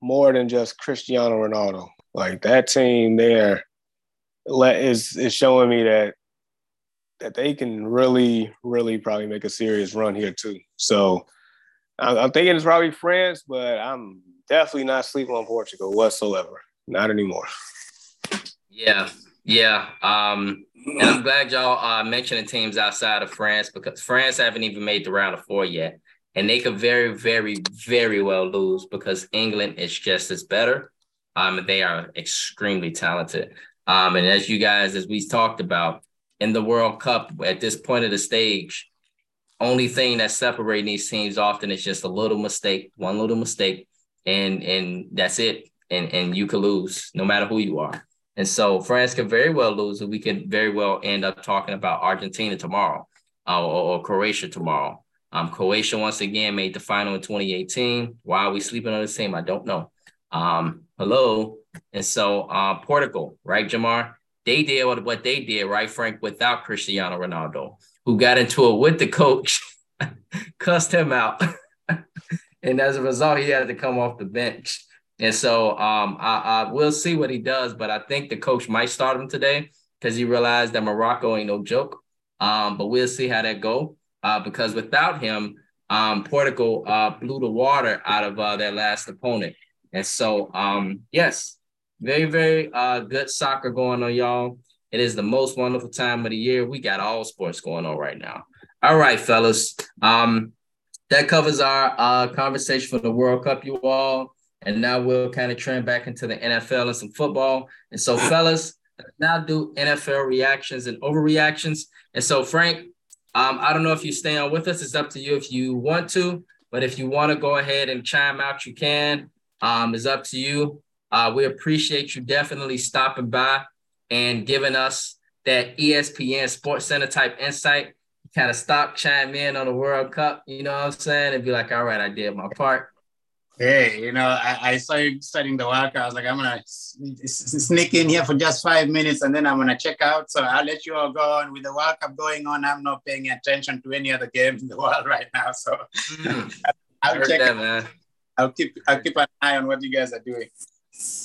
more than just Cristiano Ronaldo. Like that team there is is showing me that that they can really, really probably make a serious run here too. So I'm thinking it's probably France, but I'm definitely not sleeping on Portugal whatsoever. Not anymore. Yeah, Yeah. Um, and I'm glad y'all uh, mentioning teams outside of France because France haven't even made the round of four yet. And they could very, very, very well lose because England is just as better. Um, they are extremely talented. Um, and as you guys, as we talked about in the World Cup at this point of the stage, only thing that's separating these teams often is just a little mistake, one little mistake, and and that's it. And and you could lose no matter who you are. And so France could very well lose, and we could very well end up talking about Argentina tomorrow uh, or, or, Croatia tomorrow. Um, Croatia once again made the final in 2018. Why are we sleeping on the team? I don't know. Um, hello. And so uh, Portugal, right, Jamar? They did what, what they did, right, Frank, without Cristiano Ronaldo, who got into it with the coach, *laughs* cussed him out. *laughs* and as a result, he had to come off the bench. And so um, I, I will see what he does, but I think the coach might start him today because he realized that Morocco ain't no joke. Um, but we'll see how that go. Uh, because without him, um, Portugal uh, blew the water out of uh, their last opponent. And so, um, yes, very, very uh, good soccer going on, y'all. It is the most wonderful time of the year. We got all sports going on right now. All right, fellas. Um, that covers our uh, conversation for the World Cup, you all. And now we'll kind of trend back into the NFL and some football. And so, *laughs* fellas, now do NFL reactions and overreactions. And so, Frank, um, I don't know if you stay on with us. It's up to you if you want to. But if you want to go ahead and chime out, you can. Um, it's up to you. Uh, we appreciate you definitely stopping by and giving us that ESPN Sports Center type insight. Kind of stop, chime in on the World Cup, you know what I'm saying? And be like, all right, I did my part hey, you know, I, I started studying the World Cup. I was like, I'm gonna sneak in here for just five minutes and then I'm gonna check out. So I'll let you all go on with the World Cup going on. I'm not paying attention to any other game in the world *laughs* right now. So mm, *laughs* I'll check. That, man. I'll keep I'll keep an eye on what you guys are doing.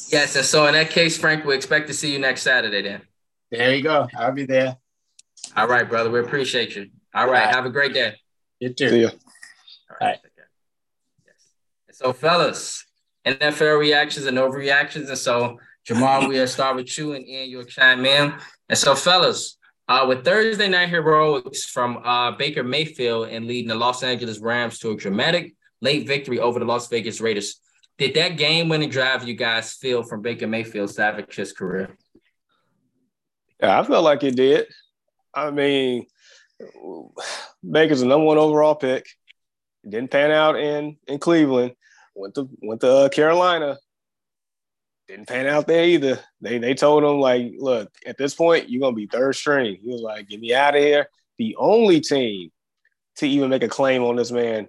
Yes, and so in that case, Frank, we expect to see you next Saturday then. There you go. I'll be there. All right, brother. We appreciate you. All right. Have a great day. You too. See you. All right. Yes. So, fellas, NFL reactions and overreactions. And so, Jamal, we'll start with you and Ian, you'll chime in. And so, fellas, uh, with Thursday night heroics from uh, Baker Mayfield and leading the Los Angeles Rams to a dramatic late victory over the Las Vegas Raiders, did that game winning drive you guys feel from Baker Mayfield savage his career? Yeah, I felt like it did. I mean, *sighs* Baker's the number one overall pick. Didn't pan out in in Cleveland went to went to uh, Carolina. Didn't pan out there either. They they told him like, look, at this point you're gonna be third string. He was like, get me out of here. The only team to even make a claim on this man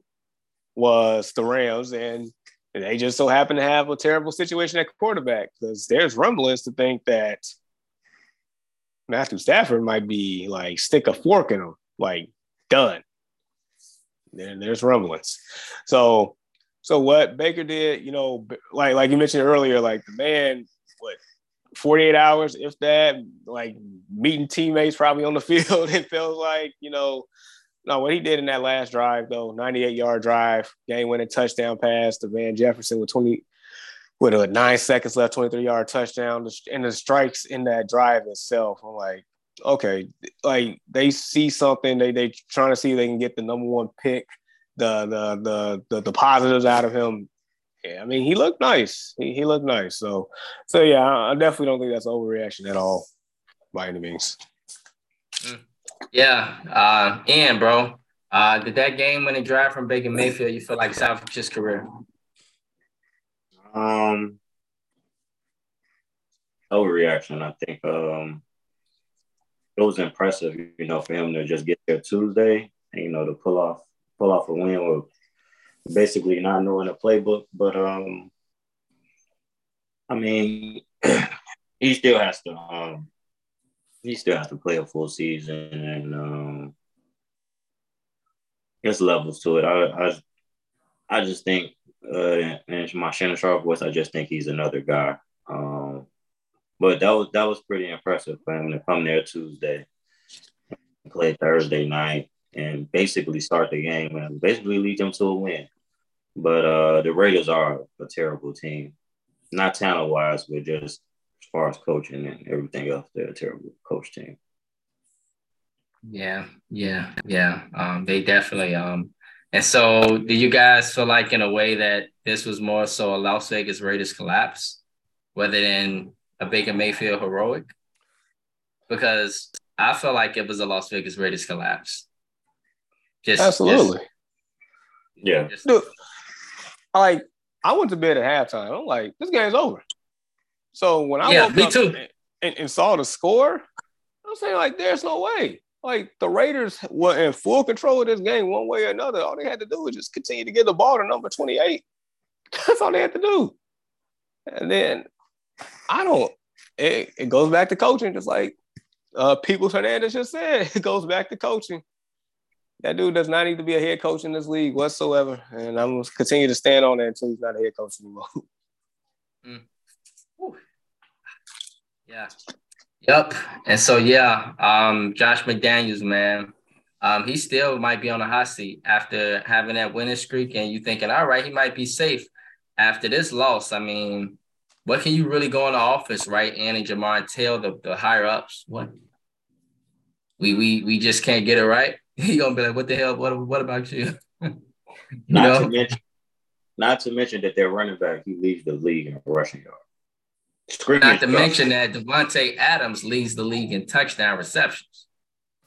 was the Rams, and they just so happen to have a terrible situation at quarterback because there's rumblings to think that Matthew Stafford might be like stick a fork in him, like done. Then there's rumblings. So so what Baker did, you know, like like you mentioned earlier, like the man, what 48 hours, if that, like meeting teammates probably on the *laughs* field. It feels like, you know, no, what he did in that last drive, though, 98 yard drive, game winning touchdown pass to Van Jefferson with 20, with uh, a nine seconds left, 23 yard touchdown, and the strikes in that drive itself. I'm like, okay, like they see something, they they trying to see if they can get the number one pick the the the the, the positives out of him. Yeah, I mean, he looked nice. He, he looked nice. So, so yeah, I, I definitely don't think that's overreaction at all, by any means. Mm. Yeah, uh, and bro, uh, did that game when it drive from Baker Mayfield, you feel like salvaged his career? Um, overreaction. I think um, it was impressive, you know, for him to just get there Tuesday and you know to pull off pull off a win with basically not knowing the playbook. But um, I mean, *clears throat* he still has to um, he still has to play a full season, and um, there's levels to it. I I, I just think, uh, my Shannon Sharpe voice, I just think he's another guy. Um, but that was that was pretty impressive for him to come there Tuesday, play Thursday night, and basically start the game and basically lead them to a win. But uh, the Raiders are a terrible team, not talent wise, but just as far as coaching and everything else, they're a terrible coach team. Yeah, yeah, yeah. Um, they definitely um and so do you guys feel like in a way that this was more so a Las Vegas Raiders collapse whether than a Baker Mayfield heroic? Because I feel like it was a Las Vegas Raiders collapse. Just absolutely. Just, yeah. Just, Dude, like I went to bed at halftime. I'm like, this game's over. So when I yeah, woke me up too. And, and, saw the score, I'm saying like, there's no way. Like the Raiders were in full control of this game one way or another. All they had to do was just continue to get the ball to number 28. *laughs* That's all they had to do. And then I don't. It, it goes back to coaching, just like uh, Peoples Hernandez just said. *laughs* It goes back to coaching. That dude does not need to be a head coach in this league whatsoever, and I'm gonna continue to stand on that until he's not a head coach anymore. *laughs* Mm. Yeah. Yep. And so yeah, um, Josh McDaniels, man, um, he still might be on a hot seat after having that winning streak, and you thinking, all right, he might be safe after this loss. I mean, what can you really go in the office, right? Andy Jamar and tell the, the higher ups what we we we just can't get it right. *laughs* He gonna be like, what the hell? What what about you? *laughs* you not know? to mention, not to mention that their running back he leads the league in rushing yard. Screaming not to mention that Davante Adams leads the league in touchdown receptions,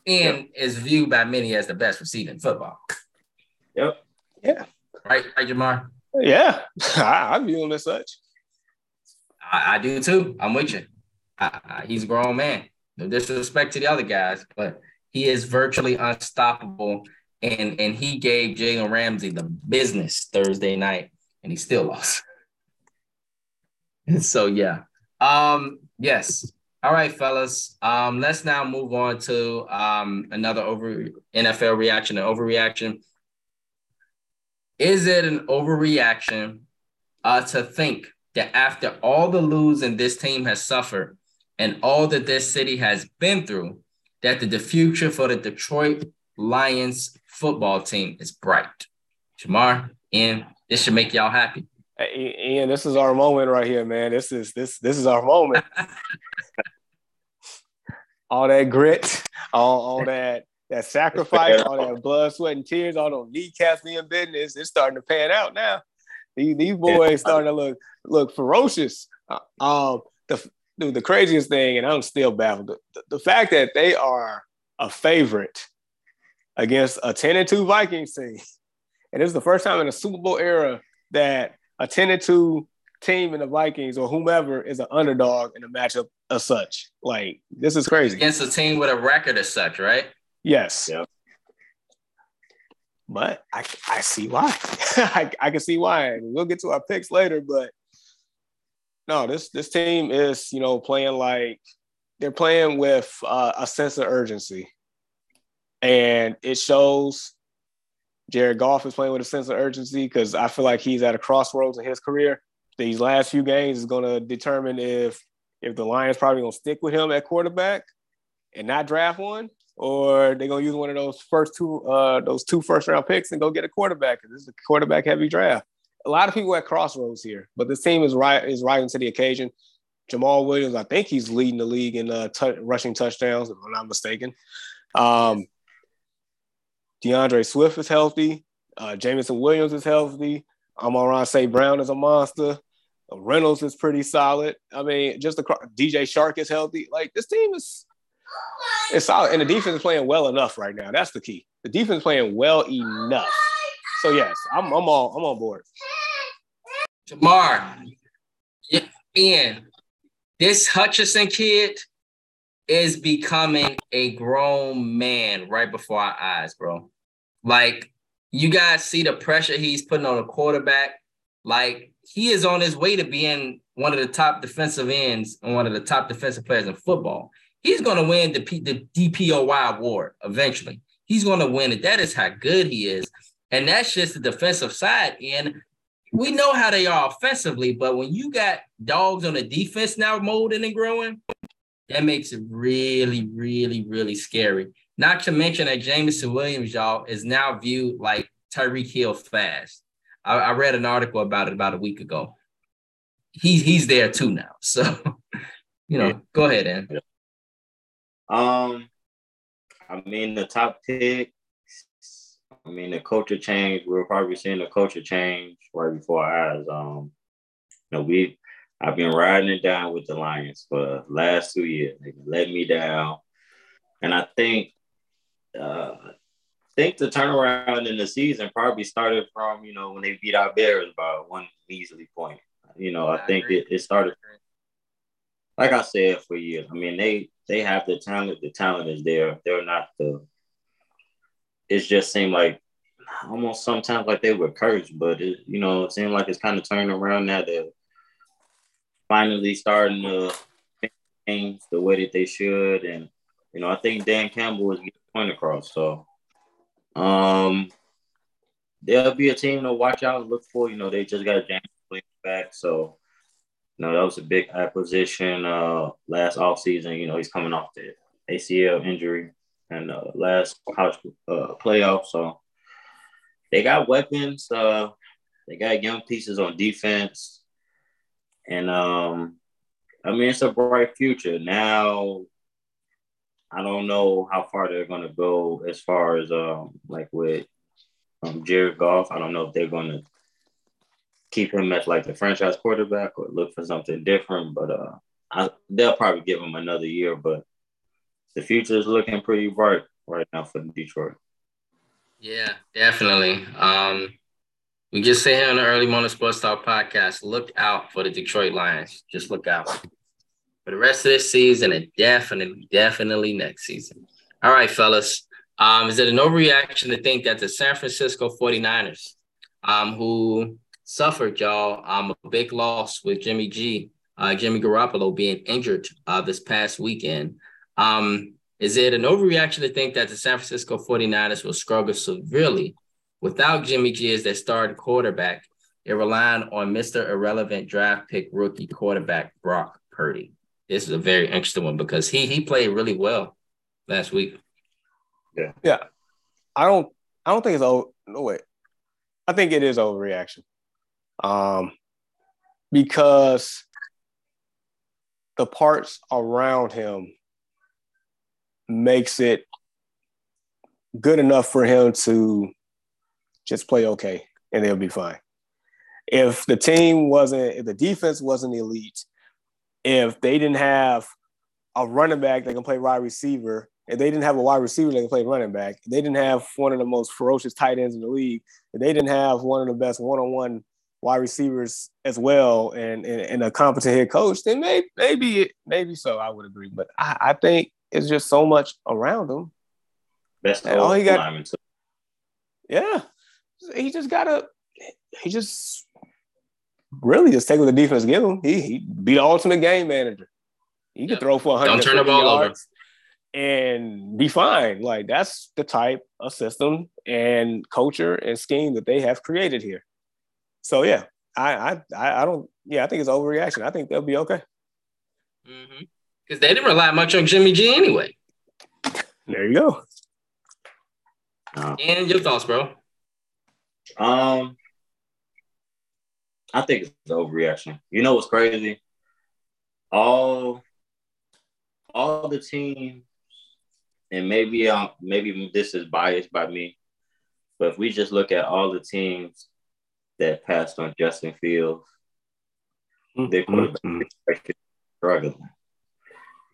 and yep. is viewed by many as the best receiver in football. Yep. Yeah. Right, right, Jamar. Yeah, *laughs* I, I view him as such. I, I do too. I'm with you. I, I, he's a grown man. No disrespect to the other guys, but he is virtually unstoppable. And and he gave Jalen Ramsey the business Thursday night, and he still lost. *laughs* so yeah. Um, yes. All right, fellas. Um, let's now move on to um another over NFL reaction, an overreaction. Is it an overreaction uh to think that after all the losing this team has suffered and all that this city has been through, that the, future for the Detroit Lions football team is bright. Jamar, and this should make y'all happy. Hey, Ian, this is our moment right here, man. This is this this is our moment. *laughs* all that grit, all, all that that sacrifice, all that blood, sweat, and tears, all those kneecaps being business, it's starting to pan out now. These, these boys starting to look look ferocious. Uh, um, the dude, the craziest thing, and I'm still baffled. The, the fact that they are a favorite against a 10 and 2 Vikings team. And this is the first time in the Super Bowl era that a 10 and 2 team in the Vikings or whomever is an underdog in a matchup as such. Like, this is crazy. Against a team with a record as such, right? Yes. Yep. But I, I see why. *laughs* I, I can see why. We'll get to our picks later, but no, this this team is you know playing like they're playing with uh, a sense of urgency, and it shows. Jared Goff is playing with a sense of urgency because I feel like he's at a crossroads in his career. These last few games is going to determine if if the Lions probably going to stick with him at quarterback and not draft one, or they're going to use one of those first two uh, those two first round picks and go get a quarterback this is a quarterback heavy draft a lot of people at crossroads here, but this team is right is rising to the occasion. Jamaal Williams, I think he's leading the league in uh, t- rushing touchdowns, if I'm not mistaken. Um, D'Andre Swift is healthy. Uh, Jameson Williams is healthy. Amon-Ra St. Brown is a monster. Reynolds is pretty solid. I mean, just the DJ Chark is healthy. Like this team is it's solid, and the defense is playing well enough right now. That's the key. The defense is playing well enough. So yes, I'm I'm all I'm on board. Jamar, Ian, this Hutchinson kid is becoming a grown man right before our eyes, bro. Like you guys see the pressure he's putting on a quarterback. Like he is on his way to being one of the top defensive ends and one of the top defensive players in football. He's going to win the, P- the DPOY award eventually. He's going to win it. That is how good he is. And that's just the defensive side. And we know how they are offensively, but when you got dogs on the defense now molding and growing, that makes it really, really, really scary. Not to mention that Jameson Williams, y'all, is now viewed like Tyreek Hill fast. I, I read an article about it about a week ago. He's he's there too now. *laughs* So you know, go ahead, and. Um, I mean the top pick. I mean the culture change. We're probably seeing the culture change right before our eyes. Um, you know, we I've been riding it down with the Lions for the last two years. They let me down, and I think uh, think the turnaround in the season probably started from you know when they beat our Bears by one measly point. You know, I, I think it, it started. Like I said for years, I mean they they have the talent. The talent is there. They're not the. It just seemed like almost sometimes like they were cursed, but it you know it seemed like it's kind of turning around now. They're finally starting to things the way that they should, and you know I think Dan Campbell is getting point across. So, um, there'll be a team to watch out and look for. You know they just got James Williams back, so you know, that was a big acquisition uh, last offseason. You know, he's coming off the ACL injury and uh, last college uh, playoff. So they got weapons. Uh, they got young pieces on defense. And um, I mean, it's a bright future. Now, I don't know how far they're going to go as far as um, like with um, Jared Goff. I don't know if they're going to keep him as like the franchise quarterback or look for something different. But uh, I, they'll probably give him another year. But the future is looking pretty bright right now for Detroit. Yeah, definitely. Um, we just say here on the Early Morning Sports Talk podcast, look out for the Detroit Lions. Just look out for the rest of this season and definitely, definitely next season. All right, fellas. Um, is it an overreaction to think that the San Francisco 49ers, um, who suffered, y'all, um, a big loss with Jimmy G, uh, Jimmy Garoppolo being injured uh, this past weekend. Um, is it an overreaction to think that the San Francisco 49ers will struggle severely without Jimmy G as their starting quarterback and relying on Mr. Irrelevant draft pick rookie quarterback Brock Purdy? This is a very interesting one because he he played really well last week. Yeah. Yeah. I don't I don't think it's over. No way. I think it is overreaction um, because the parts around him makes it good enough for him to just play okay and they'll be fine. If the team wasn't, if the defense wasn't elite, if they didn't have a running back that can play wide receiver, if they didn't have a wide receiver that can play running back, if they didn't have one of the most ferocious tight ends in the league, if they didn't have one of the best one-on-one wide receivers as well and, and, and a competent head coach, then maybe maybe maybe so. I would agree, but I, I think it's just so much around him. Best and all he got. Yeah, he just gotta. He just really just take what the defense give him. He he be the ultimate game manager. He yep. throw for 100 Don't turn the ball over and be fine. Like that's the type of system and culture and scheme that they have created here. So yeah, I I I don't. Yeah, I think it's overreaction. I think they'll be okay. Mm-hmm. Because they didn't rely much on Jimmy G anyway. There you go. Uh, and your thoughts, bro? Um, I think it's overreaction. You know what's crazy? All, all the teams, and maybe um, maybe this is biased by me, but if we just look at all the teams that passed on Justin Fields. Mm-hmm. They put mm-hmm. struggling.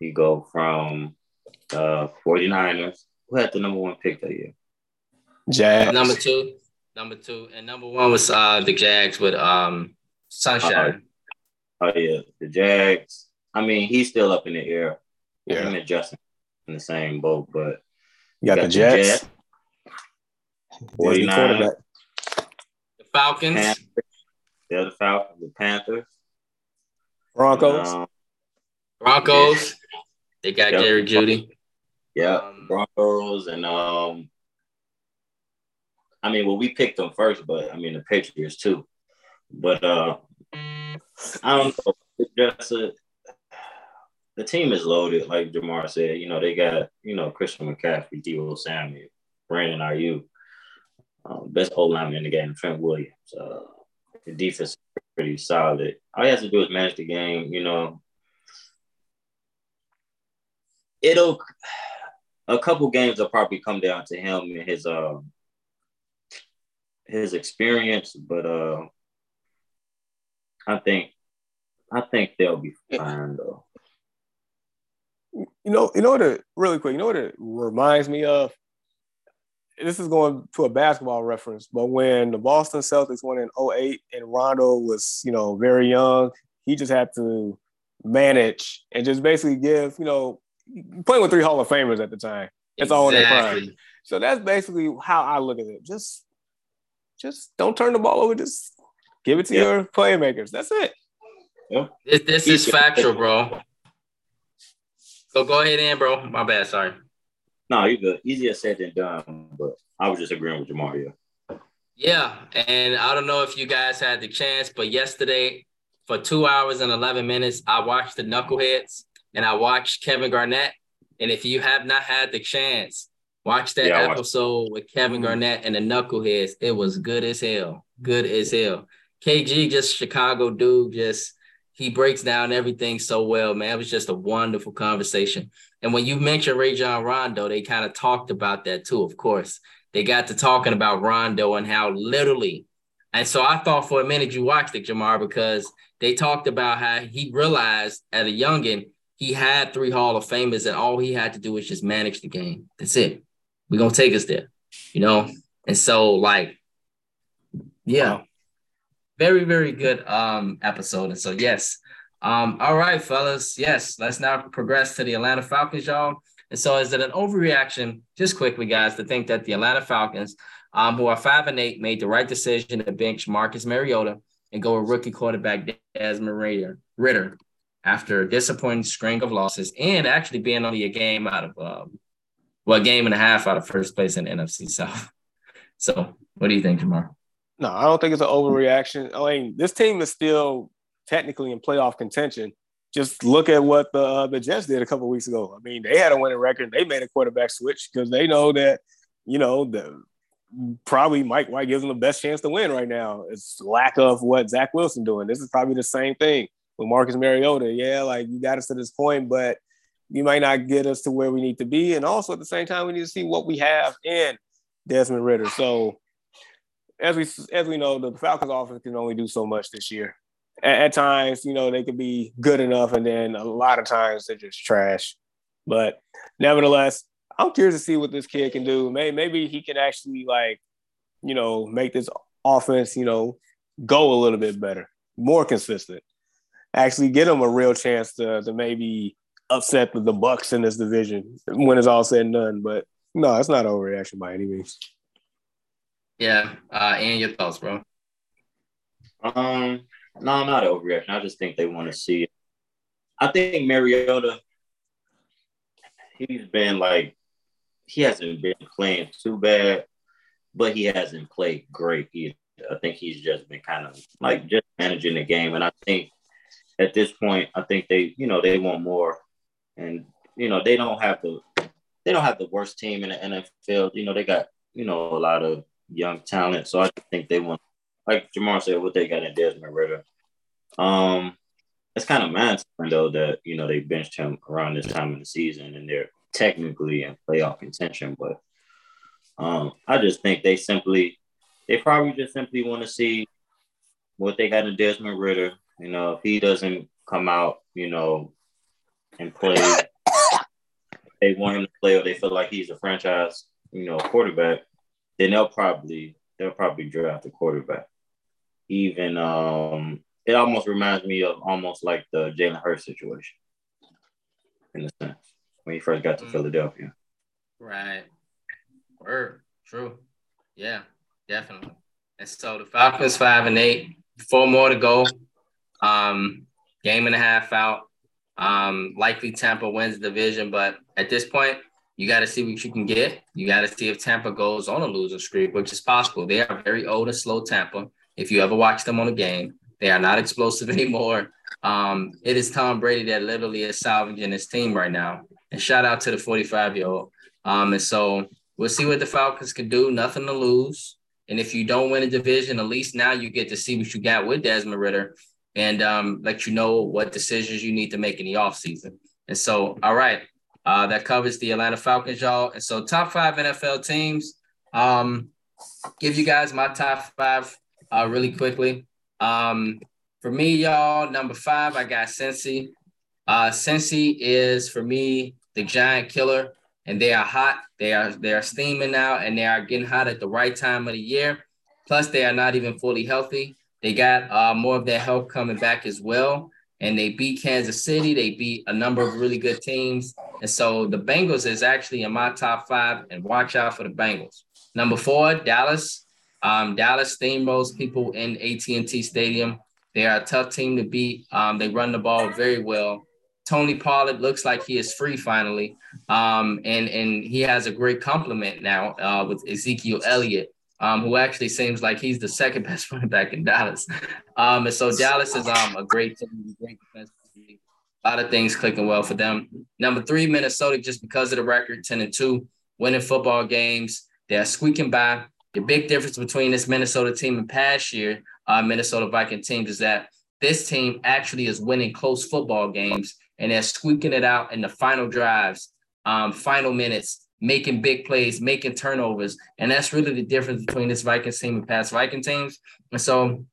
You go from uh 49ers, who had the number one pick that year? Jags. Number two. Number two. And number one was uh the Jags with um Sunshine. Uh, oh yeah, the Jags. I mean, he's still up in the air. Yeah. Him and Justin in the same boat, but you got, got the Jets. Jets 49 Falcons. Panthers. Yeah, the Falcons, the Panthers. Broncos. Um, Broncos. They got yep. Jerry Jeudy. Yeah, um, Broncos and um I mean, well, we picked them first, but I mean the Patriots too. But uh I don't know. just a, the team is loaded, like Jamar said. You know, they got, you know, Christian McCaffrey, Deebo Samuel, Brandon Aiyuk, um, best O lineman in the game, Trent Williams. Uh, the defense is pretty solid. All he has to do is manage the game. You know, it'll a couple games will probably come down to him and his uh his experience, but uh I think I think they'll be fine though. You know, you know what it really quick, you know what it reminds me of? This is going to a basketball reference, but when the Boston Celtics won in 08 and Rondo was, you know, very young, he just had to manage and just basically give, you know, playing with three Hall of Famers at the time. That's exactly. all in their prime. So that's basically how I look at it. Just, just don't turn the ball over. Just give it to your playmakers. That's it. This, this is factual, bro. So go ahead in, bro. My bad. Sorry. No, you good. Easier said than done, but I was just agreeing with Jamar here. Yeah, and I don't know if you guys had the chance, but yesterday for two hours and 11 minutes, I watched the Knuckleheads and I watched Kevin Garnett. And if you have not had the chance, watch that yeah, episode with Kevin Garnett and the Knuckleheads. It was good as hell. Good as hell. KG, just Chicago dude, just he breaks down everything so well, man. It was just a wonderful conversation. And when you mentioned Rajon Rondo, they kind of talked about that too, of course. They got to talking about Rondo and how literally, and so I thought for a minute you watched it, Jamar, because they talked about how he realized at a youngin' he had three Hall of Famers, and all he had to do was just manage the game. That's it. We're gonna take us there, you know. And so, like, yeah, very, very good um episode. And so, yes, um, all right, fellas, yes, let's now progress to the Atlanta Falcons, y'all. And so, is it an overreaction, just quickly, guys, to think that the Atlanta Falcons, um, who are five and eight, made the right decision to bench Marcus Mariota and go with rookie quarterback Desmond Ridder after a disappointing string of losses and actually being only a game out of um, well, a game and a half out of first place in NFC South. *laughs* So, what do you think, Jamar? No, I don't think it's an overreaction. I mean, this team is still technically in playoff contention. Just look at what the uh, the Jets did a couple weeks ago. I mean, they had a winning record. They made a quarterback switch because they know that you know the probably Mike White gives them the best chance to win right now. It's lack of what Zach Wilson doing. This is probably the same thing with Marcus Mariota. Yeah, like you got us to this point, but you might not get us to where we need to be. And also at the same time, we need to see what we have in Desmond Ridder. So as we as we know, the Falcons offense can only do so much this year. At, at times, you know, they could be good enough, and then a lot of times they're just trash. But nevertheless, I'm curious to see what this kid can do. Maybe maybe he can actually like, you know, make this offense, you know, go a little bit better, more consistent actually get them a real chance to, to maybe upset the, the Bucs in this division when it's all said and done. But no, it's not overreaction by any means. Yeah, uh, and your thoughts, bro? Um, no, not overreaction. I just think they want to see. It. I think Mariota, he's been like, he hasn't been playing too bad, but he hasn't played great either. I think he's just been kind of like just managing the game, and I think at this point, I think they, you know, they want more, and you know, they don't have the, they don't have the worst team in the NFL. You know, they got, you know, a lot of young talent. So I think they want, like Jamar said, what they got in Desmond Ridder. Um, it's kind of mind though that you know they benched him around this time of the season, and they're technically in playoff contention. But um, I just think they simply, they probably just simply want to see what they got in Desmond Ridder you know, if he doesn't come out, you know, and play, *coughs* they want him to play or they feel like he's a franchise, you know, quarterback, then they'll probably they'll probably draft a quarterback. Even um, it almost reminds me of almost like the Jalen Hurts situation, in a sense, when he first got to mm. Philadelphia. Right. Word. True. Yeah, definitely. And so the Falcons five and eight, four more to go. Um, game and a half out. Um, likely Tampa wins the division, but at this point, you got to see what you can get. You got to see if Tampa goes on a losing streak, which is possible. They are very old and slow Tampa. If you ever watch them on a game, they are not explosive *laughs* anymore. Um, it is Tom Brady that literally is salvaging his team right now. And shout out to the 45 year old. Um, and so we'll see what the Falcons can do. Nothing to lose. And if you don't win a division, at least now you get to see what you got with Desmond Ridder and um, let you know what decisions you need to make in the off season. And so, all right, uh, that covers the Atlanta Falcons, y'all. And so, top five NFL teams. Um, give you guys my top five uh, really quickly. Um, for me, y'all, number five, I got Cincy. Uh, Cincy is for me the giant killer, and they are hot. They are they are steaming now, and they are getting hot at the right time of the year. Plus, they are not even fully healthy. They got uh, more of their health coming back as well. And they beat Kansas City. They beat a number of really good teams. And so the Bengals is actually in my top five. And watch out for the Bengals. Number four, Dallas. Um, Dallas steamrolls people in AT&T Stadium. They are a tough team to beat. Um, they run the ball very well. Tony Pollard looks like he is free finally, um, and and he has a great complement now uh, with Ezekiel Elliott, um, who actually seems like he's the second *laughs* best running back in Dallas. Um, and so Dallas is um, a great team, great defense. A lot of things clicking well for them. Number three, Minnesota, just because of the record, 10 and 2, winning football games. They're squeaking by. The big difference between this Minnesota team and past year, uh, Minnesota Viking teams, is that this team actually is winning close football games and they're squeaking it out in the final drives, um, final minutes, making big plays, making turnovers. And that's really the difference between this Vikings team and past Viking teams. And so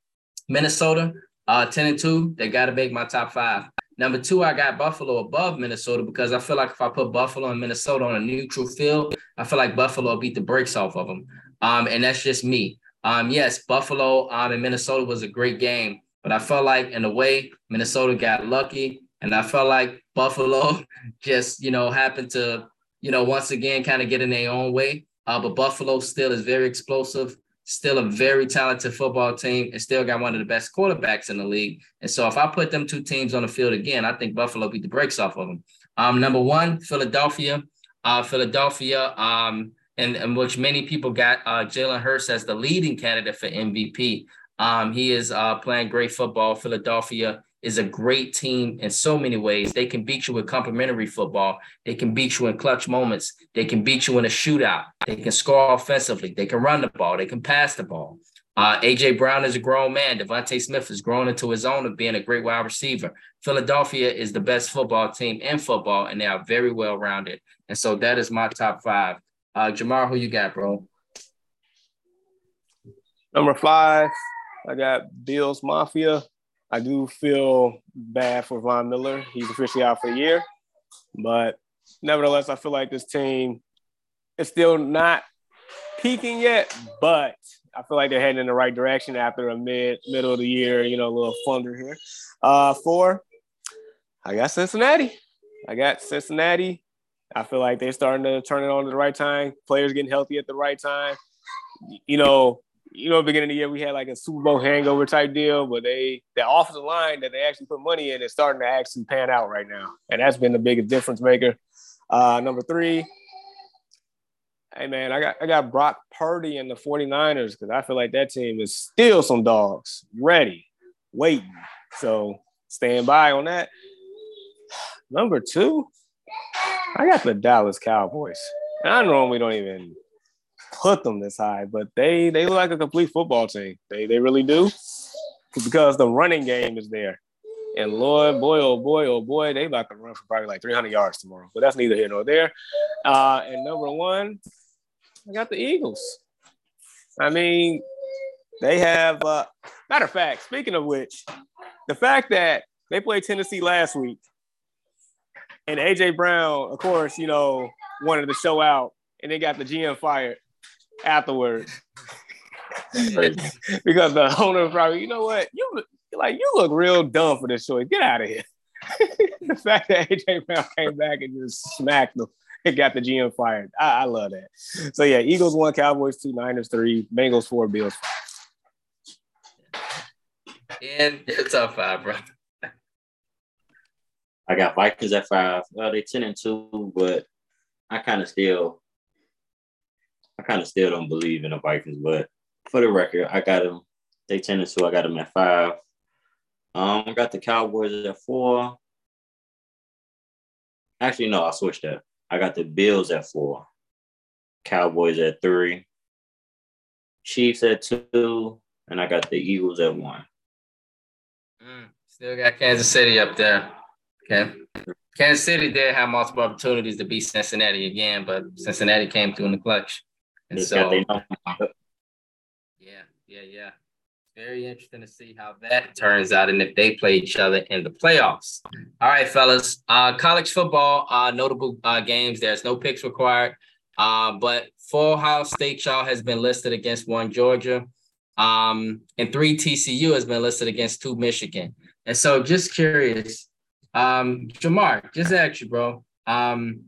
Minnesota, uh, 10 and 2, they got to make my top five. Number two, I got Buffalo above Minnesota because I feel like if I put Buffalo and Minnesota on a neutral field, I feel like Buffalo beat the brakes off of them. Um, and that's just me. Um, yes, Buffalo um, and Minnesota was a great game, but I felt like in a way, Minnesota got lucky. And I felt like Buffalo *laughs* just, you know, happened to, you know, once again kind of get in their own way. Uh, but Buffalo still is very explosive still a very talented football team, and still got one of the best quarterbacks in the league. And so if I put them two teams on the field again, I think Buffalo beat the brakes off of them. Um, number one, Philadelphia. Uh, Philadelphia, um, and, and which many people got uh, Jalen Hurts as the leading candidate for MVP. Um, he is uh, playing great football. Philadelphia is a great team in so many ways. They can beat you with complementary football. They can beat you in clutch moments. They can beat you in a shootout. They can score offensively. They can run the ball. They can pass the ball. Uh, AJ Brown is a grown man. DeVonta Smith has grown into his own of being a great wide receiver. Philadelphia is the best football team in football, and they are very well rounded. And so that is my top five. Uh, Jamar, who you got, bro? Number five, I got Bills Mafia. I do feel bad for Von Miller. He's officially out for the year, but nevertheless, I feel like this team is still not peaking yet, but I feel like they're heading in the right direction after a mid middle of the year, you know, a little thunder here. Uh, four, I got Cincinnati. I got Cincinnati. I feel like they're starting to turn it on at the right time. Players getting healthy at the right time. You know, you know, beginning of the year we had like a Super Bowl hangover type deal, but they the offensive line that they actually put money in is starting to actually pan out right now, and that's been the biggest difference maker. Uh, number three, hey man, I got I got Brock Purdy and the 49ers because I feel like that team is still some dogs, ready, waiting. So stand by on that. Number two, I got the Dallas Cowboys. And I normally don't even put them this high, but they they look like a complete football team. They they really do because the running game is there. And Lord, boy, oh boy, oh boy, they about to run for probably like 300 yards tomorrow. But that's neither here nor there. Uh, and number one, I got the Eagles. I mean, they have. Uh, matter of fact, speaking of which, the fact that they played Tennessee last week, and AJ Brown, of course, you know, wanted to show out, and they got the GM fired afterwards. *laughs* because the owner probably, you know what, you like you look real dumb for this choice. Get out of here. *laughs* the fact that AJ Brown came back and just smacked them and got the GM fired. I, I, love that. So yeah, Eagles one, Cowboys two, Niners three, Bengals four, Bills five. And it's a five, bro. I got Vikings at five. Well, they ten and two, but I kind of still I kind of still don't believe in the Vikings, but for the record, I got them. They ten and two. I got them at five. Um, I got the Cowboys at four. Actually, no, I switched that. I got the Bills at four. Cowboys at three. Chiefs at two, and I got the Eagles at one. Mm, still got Kansas City up there. Okay. Kansas City did have multiple opportunities to beat Cincinnati again, but Cincinnati came through in the clutch. And so, *laughs* yeah, yeah, yeah. Very interesting to see how that turns out and if they play each other in the playoffs. All right, fellas. Uh, college football, uh, notable uh, games. There's no picks required. Uh, but four Ohio State, y'all, has been listed against one Georgia. Um, and three TCU has been listed against two Michigan. And so just curious, um, Jamar, just ask you, bro. Um,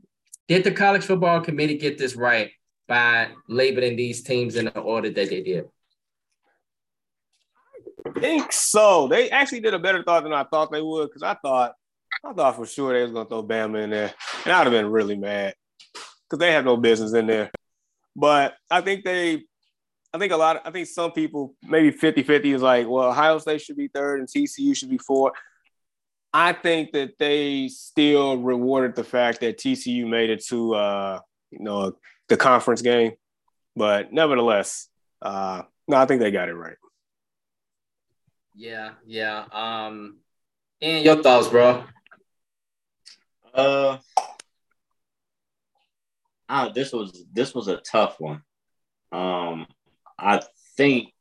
did the college football committee get this right by labeling these teams in the order that they did? I think so. They actually did a better thought than I thought they would because I thought I thought for sure they was gonna throw Bama in there, and I'd have been really mad because they have no business in there. But I think they, I think a lot. Of, I think some people maybe 50-50 is like, well, Ohio State should be third and TCU should be fourth. I think that they still rewarded the fact that TCU made it to uh, you know the conference game, but nevertheless, uh, no, I think they got it right. Yeah, yeah. Um, and your thoughts, bro? Uh, ah, this was this was a tough one. Um, I think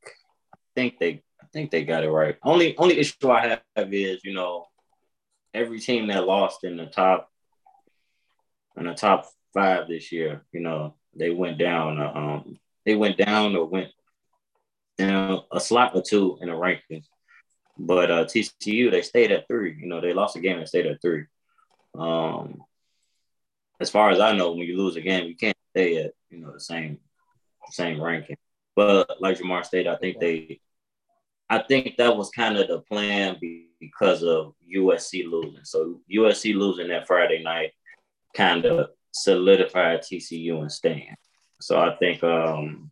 I think they I think they got it right. Only only issue I have is you know every team that lost in the top in the top five this year, you know, they went down. Um, they went down or went down a slot or two in the rankings. But uh, TCU, they stayed at three. You know, they lost a game and stayed at three. Um, as far as I know, when you lose a game, you can't stay at you know the same same ranking. But like Jamar stated, I think they, I think that was kind of the plan because of USC losing. So USC losing that Friday night kind of solidified TCU and staying. So I think um,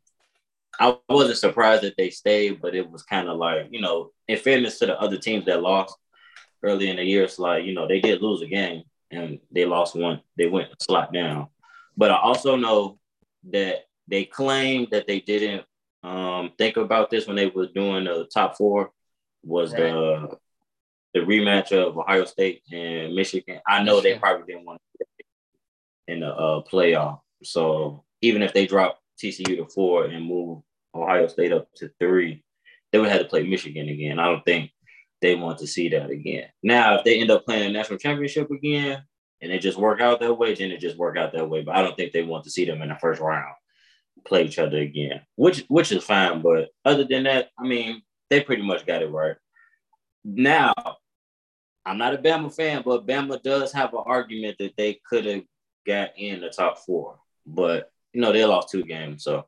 I wasn't surprised that they stayed, but it was kind of like, you know, in fairness to the other teams that lost early in the year, it's like, you know, they did lose a game and they lost one. They went a slot down. But I also know that they claimed that they didn't um, think about this when they were doing the top four was right. the the rematch of Ohio State and Michigan. I know Michigan. they probably didn't want to in the uh, playoff. So even if they drop TCU to four and move Ohio State up to three, they would have to play Michigan again. I don't think they want to see that again. Now, if they end up playing a national championship again and it just work out that way, then it just work out that way. But I don't think they want to see them in the first round play each other again, which which is fine. But other than that, I mean, they pretty much got it right. Now, I'm not a Bama fan, but Bama does have an argument that they could have got in the top four. But you know, they lost two games, so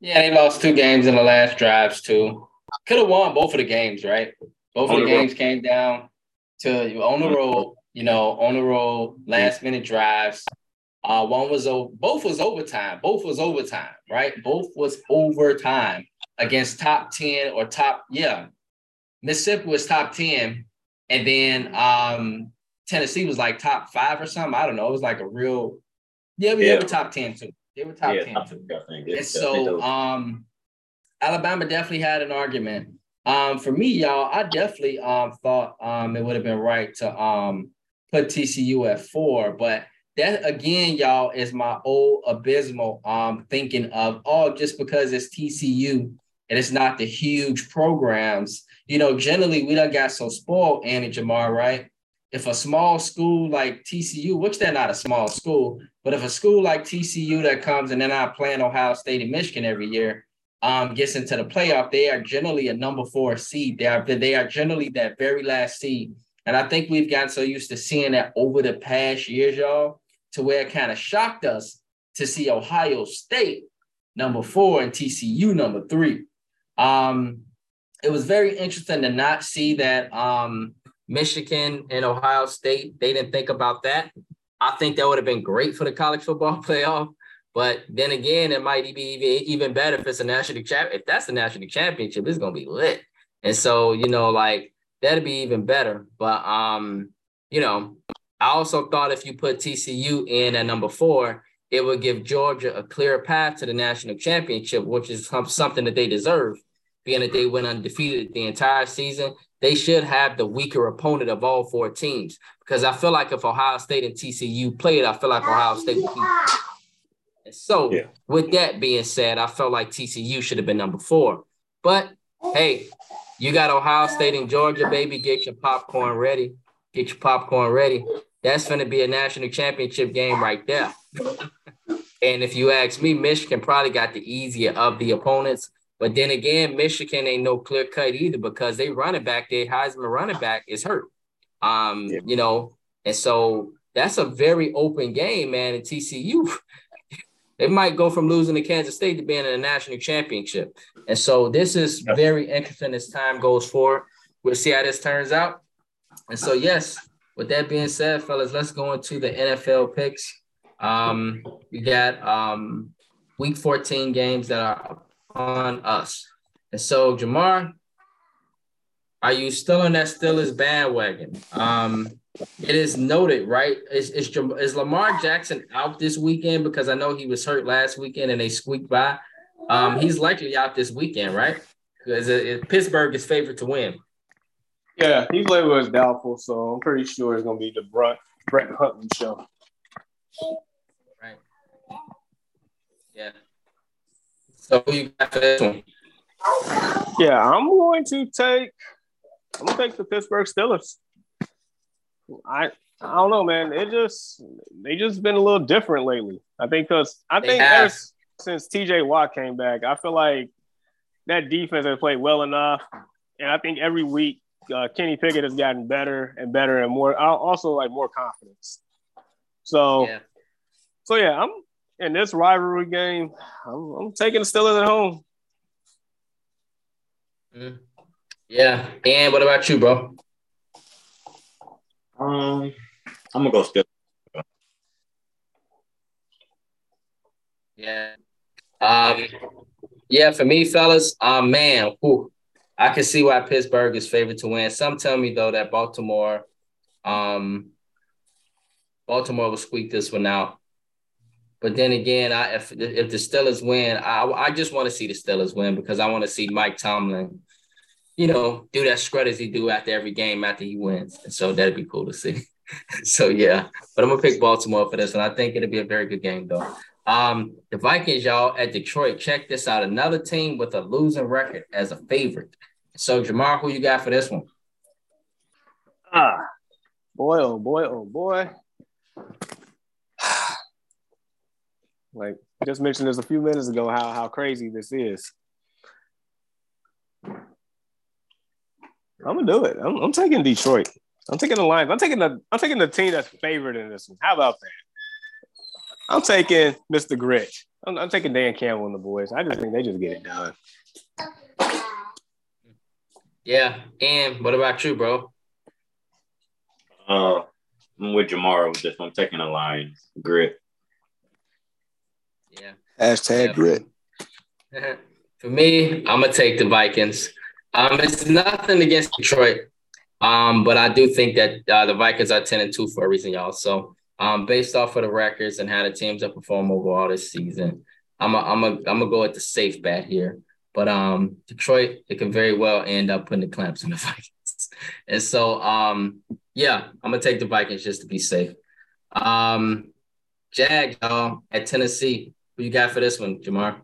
yeah, they lost two games in the last drives too. Could have won both of the games, right? Both on of the, the games road. came down to on the road. You know, on the road, last minute drives. Uh, one was both was overtime. Both was overtime, right? Both was overtime against top ten or top yeah. Mississippi was top ten, and then um, Tennessee was like top five or something. I don't know. It was like a real yeah. We yeah. were top ten too. They were top yeah, 10 too. And so um, Alabama definitely had an argument. Um, for me, y'all, I definitely um, thought um, it would have been right to um, put TCU at four, but that again, y'all, is my old abysmal um, thinking of oh, just because it's TCU and it's not the huge programs. You know, generally we don't got so spoiled, Annie Jamar, right? If a small school like TCU, which they're not a small school, but if a school like TCU that comes and they're not playing Ohio State and Michigan every year, um, gets into the playoff, they are generally a number four seed. They are they are generally that very last seed. And I think we've gotten so used to seeing that over the past years, y'all, to where it kind of shocked us to see Ohio State number four and TCU number three. Um, it was very interesting to not see that um, Michigan and Ohio State, they didn't think about that. I think that would have been great for the college football *laughs* playoff. But then again, it might be even, even better if it's a national champ. If that's the national championship, it's gonna be lit. And so, you know, like that'd be even better. But um, you know, I also thought if you put TCU in at number four, it would give Georgia a clear path to the national championship, which is something that they deserve. Being that they went undefeated the entire season, they should have the weaker opponent of all four teams. Because I feel like if Ohio State and TCU played, I feel like Ohio State would be. And so, yeah. with that being said, I felt like TCU should have been number four. But hey, you got Ohio State and Georgia, baby. Get your popcorn ready. Get your popcorn ready. That's going to be a national championship game right there. *laughs* and if you ask me, Michigan probably got the easier of the opponents. But then again, Michigan ain't no clear cut either because they running back, their Heisman running back is hurt. Um, yeah. you know, and so that's a very open game, man. And TCU, they might go from losing to Kansas State to being in a national championship. And so this is very interesting as time goes forward. We'll see how this turns out. And so, yes, with that being said, fellas, let's go into the NFL picks. Um, we got um, week 14 games that are on us. And so, Jamar, are you still on that Steelers bandwagon? Um, it is noted, right? Is, is, is Lamar Jackson out this weekend? Because I know he was hurt last weekend and they squeaked by. Um, he's likely out this weekend, right? Because Pittsburgh is favored to win. Yeah, he's labeled as doubtful, so I'm pretty sure it's gonna be the Brett Brett Hundley show. Right. Yeah. So who you got for this one? Yeah, I'm going to take. I'm gonna take the Pittsburgh Steelers. I I don't know, man. It just they just been a little different lately. I think because I they think ever since TJ Watt came back, I feel like that defense has played well enough, and I think every week uh, Kenny Pickett has gotten better and better and more. Also, like more confidence. So, yeah. so yeah, I'm in this rivalry game. I'm, I'm taking the Steelers at home. Mm. Yeah, and what about you, bro? Um, I'm gonna go Steelers. Yeah. Um. Yeah, for me, fellas. Um, man, whew, I can see why Pittsburgh is favored to win. Some tell me though that Baltimore, um, Baltimore will squeak this one out. But then again, I if if the Steelers win, I I just want to see the Steelers win because I want to see Mike Tomlin, you know, do that scrud as he do after every game after he wins. And so that'd be cool to see. *laughs* so yeah, but I'm gonna pick Baltimore for this, and I think it'll be a very good game though. Um, the Vikings, y'all, at Detroit. Check this out. Another team with a losing record as a favorite. So, Jamar, who you got for this one? Ah, boy, oh boy, oh boy. Like I just mentioned this a few minutes ago, how how crazy this is. I'm gonna do it. I'm, I'm taking Detroit. I'm taking the Lions. I'm taking the I'm taking the team that's favored in this one. How about that? I'm taking Mr. Grit. I'm, I'm, taking Dan Campbell and the boys. I just think they just get it done. Yeah. And what about you, bro? Uh, I'm with Jamar with this one. I'm taking the Lions. Grit. Yeah. Hashtag yeah. grit. *laughs* For me, I'm gonna take the Vikings. Um, it's nothing against Detroit. Um, but I do think that uh, the Vikings are 10 and 2 for a reason, y'all. So um, based off of the records and how the teams have performed overall this season, I'm a, I'm a, I'm gonna go with the safe bet here. But um, Detroit, it can very well end up putting the clamps on the *laughs* Vikings. and so um, yeah, I'm gonna take the Vikings just to be safe. Um, Jag, y'all, at Tennessee. Who you got for this one, Jamar?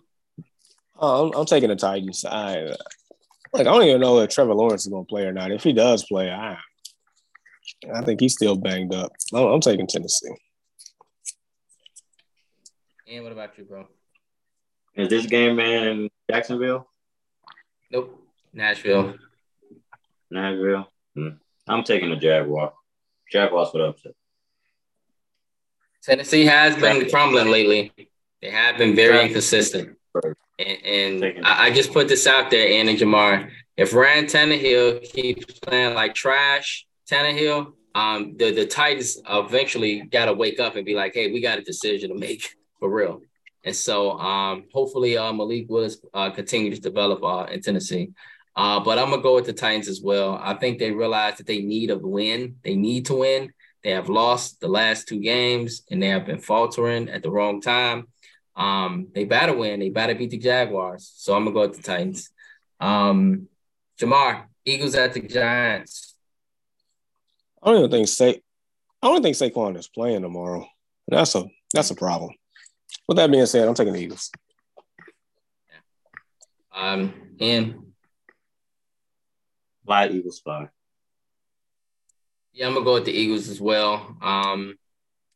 Oh, I'm, I'm taking the Titans. I like I don't even know if Trevor Lawrence is gonna play or not. If he does play, I I think he's still banged up. I'm, I'm taking Tennessee. And what about you, bro? Is this game in Jacksonville? Nope. Nashville. Nashville. Hmm. I'm taking the Jaguar. Jaguars for the upset. Tennessee has been crumbling lately. They have been very inconsistent. And, and I, I, just put this out there, Anna Jamar. If Ryan Tannehill keeps playing like trash, Tannehill, um, the, the Titans eventually got to wake up and be like, hey, we got a decision to make *laughs* for real. And so um, hopefully uh, Malik Willis uh, continues to develop uh, in Tennessee. Uh, but I'm going to go with the Titans as well. I think they realize that they need a win. They need to win. They have lost the last two games and they have been faltering at the wrong time. Um, they better win. They better beat the Jaguars. So I'm going to go with the Titans. Um, Jamar, Eagles at the Giants. I don't even think Sa- I don't think Saquon is playing tomorrow. That's a that's a problem. With that being said, I'm taking the Eagles. Um, and Fly Eagles fly. yeah, I'm gonna go with the Eagles as well. Um,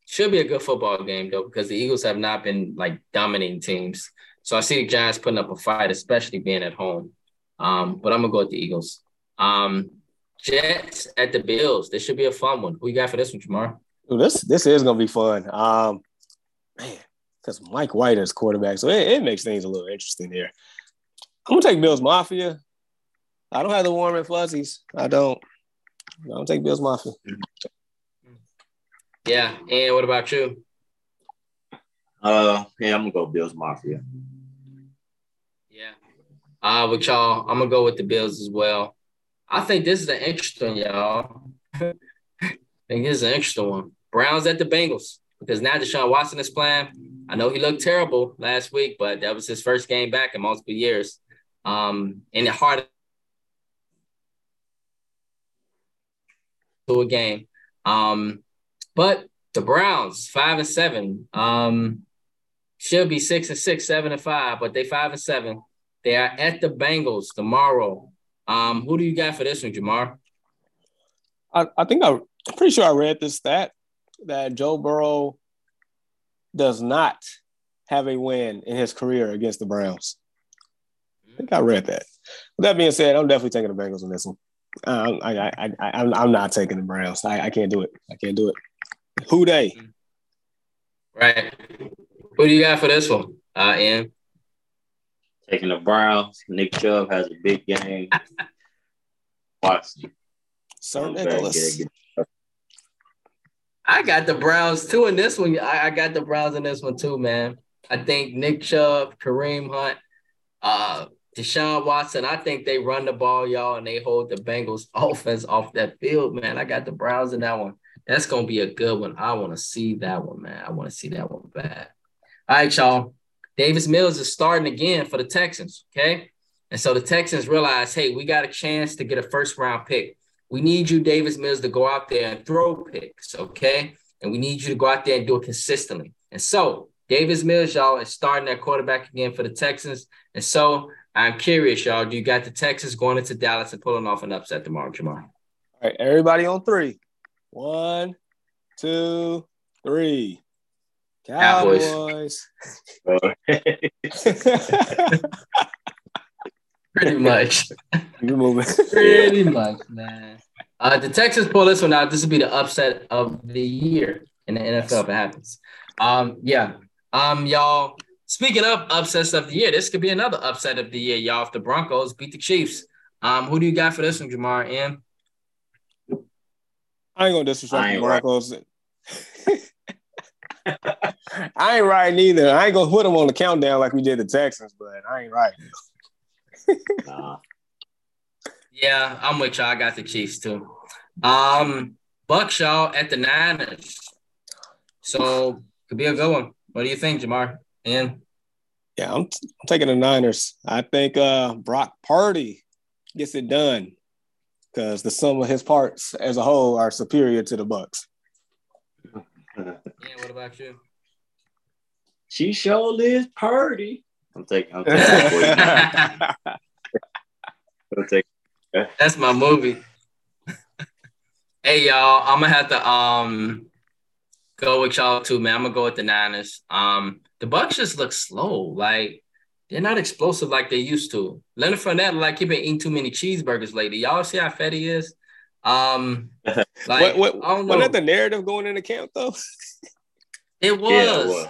should be a good football game though, because the Eagles have not been like dominating teams. So I see the Giants putting up a fight, especially being at home. Um, but I'm gonna go with the Eagles. Um, Jets at the Bills. This should be a fun one. Who you got for this one, Jamar? Ooh, this this is gonna be fun. Um, man, because Mike White is quarterback, so it, it makes things a little interesting here. I'm gonna take Bills Mafia. I don't have the warm and fuzzies. I don't. I'm gonna take Bills Mafia. Yeah. And what about you? Uh, yeah, I'm gonna go Bills Mafia. Yeah. Uh, with y'all, I'm gonna go with the Bills as well. I think this is an interesting, y'all. I *laughs* think this is an interesting one. Browns at the Bengals because now Deshaun Watson is playing. I know he looked terrible last week, but that was his first game back in multiple years. Um, in the heart to a game. Um, but the Browns five and seven. Um, should be six and six, seven and five, but they five and seven. They are at the Bengals tomorrow. Um, who do you got for this one, Jamar? I, I think I, I'm pretty sure I read this stat that Joe Burrow does not have a win in his career against the Browns. I think I read that. With that being said, I'm definitely taking the Bengals on this one. Um, I, I, I, I'm, I'm not taking the Browns. I, I can't do it. I can't do it. Who they? Right. Who do you got for this one? I am Taking the Browns. Nick Chubb has a big game. *laughs* Watson. Sir Nicholas. get- get- I got the Browns too in this one. I, I got the Browns in this one too, man. I think Nick Chubb, Kareem Hunt, uh, Deshaun Watson. I think they run the ball, y'all, and they hold the Bengals *laughs* offense off that field, man. I got the Browns in that one. That's gonna be a good one. I want to see that one, man. I want to see that one bad. All right, y'all. Davis Mills is starting again for the Texans. Okay. And so the Texans realize, hey, we got a chance to get a first round pick. We need you, Davis Mills, to go out there and throw picks, okay? And we need you to go out there and do it consistently. And so Davis Mills, y'all, is starting at quarterback again for the Texans. And so I'm curious, y'all, do you got the Texans going into Dallas and pulling off an upset tomorrow, Jamar? All right, everybody on three. One, two, three. Cowboys. *laughs* Cowboys. Pretty much. *laughs* You're moving. Pretty much, man. Uh, the Texans pull this one out. This will be the upset of the year in the NFL if it happens. Um, yeah. Um, y'all. Speaking of upsets of the year, this could be another upset of the year, y'all. If the Broncos beat the Chiefs, um, who do you got for this one, Jamar? M. I ain't gonna disrespect I the ain't. Broncos. *laughs* I ain't right either. I ain't gonna put them on the countdown like we did the Texans, but I ain't right. *laughs* Nah. Yeah, I'm with y'all. I got the Chiefs too. Um, Bucks, y'all at the Niners. So could be a good one. What do you think, Jamar? And Yeah, I'm, t- I'm taking the Niners. I think uh, Brock Purdy gets it done because the sum of his parts as a whole are superior to the Bucks. yeah, what about you? She sure is party. I'm taking. I'm taking. the. *laughs* I'm taking That's my movie. hey y'all, I'm gonna have to um go with y'all too, man. I'm gonna go with the Niners. Um, the Bucks just look slow, like they're not explosive like they used to. Leonard Fournette, like he been eating too many cheeseburgers lately. Y'all see how fat he is? Um, *laughs* like what, what, I don't know. wasn't that the narrative going into camp though? *laughs* It was.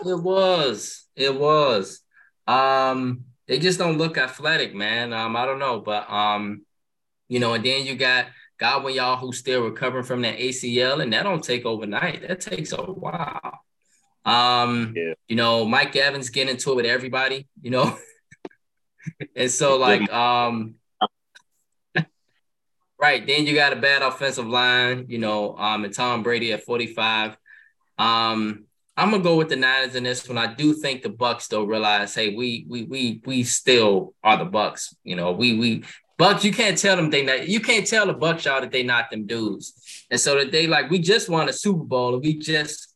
Yeah, it was. It was. Um, they just don't look athletic, man. Um, I don't know, but um, you know, and then you got Godwin, y'all, who's still recovering from that ACL, and that don't take overnight. That takes a while. Um, Yeah. you know, Mike Evans getting into it with everybody, you know. *laughs* and so *laughs* like um *laughs* right, then you got a bad offensive line, you know, um, and Tom Brady at 45. Um, I'm gonna go with the Niners in this one. I do think the Bucks though realize, hey, we we we we still are the Bucks. You know, we we Bucks. You can't tell them they not. You can't tell the Bucks y'all that they not them dudes. And so that they like we just won a Super Bowl and we just,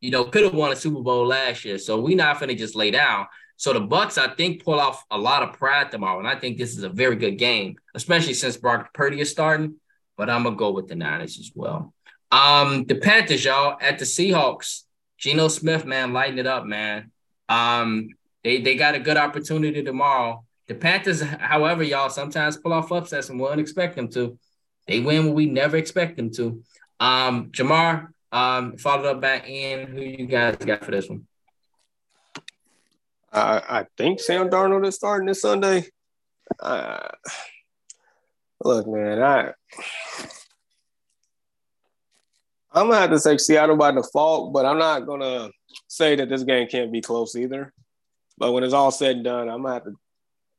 you know, could have won a Super Bowl last year. So we not gonna just lay down. So the Bucks, I think, pull off a lot of pride tomorrow, and I think this is a very good game, especially since Brock Purdy is starting. But I'm gonna go with the Niners as well. Um, the Panthers, y'all, at the Seahawks. Geno Smith, man, lighten it up, man. Um, they they got a good opportunity tomorrow. The Panthers, however, y'all sometimes pull off upsets and we don't expect them to. They win when we never expect them to. Um, Jamar, um, followed up back in. Who you guys got for this one? I, think Sam Darnold is starting this Sunday. Uh, look, man, I I'm gonna have to take Seattle by default, but I'm not gonna say that this game can't be close either. But when it's all said and done, I'm gonna have to.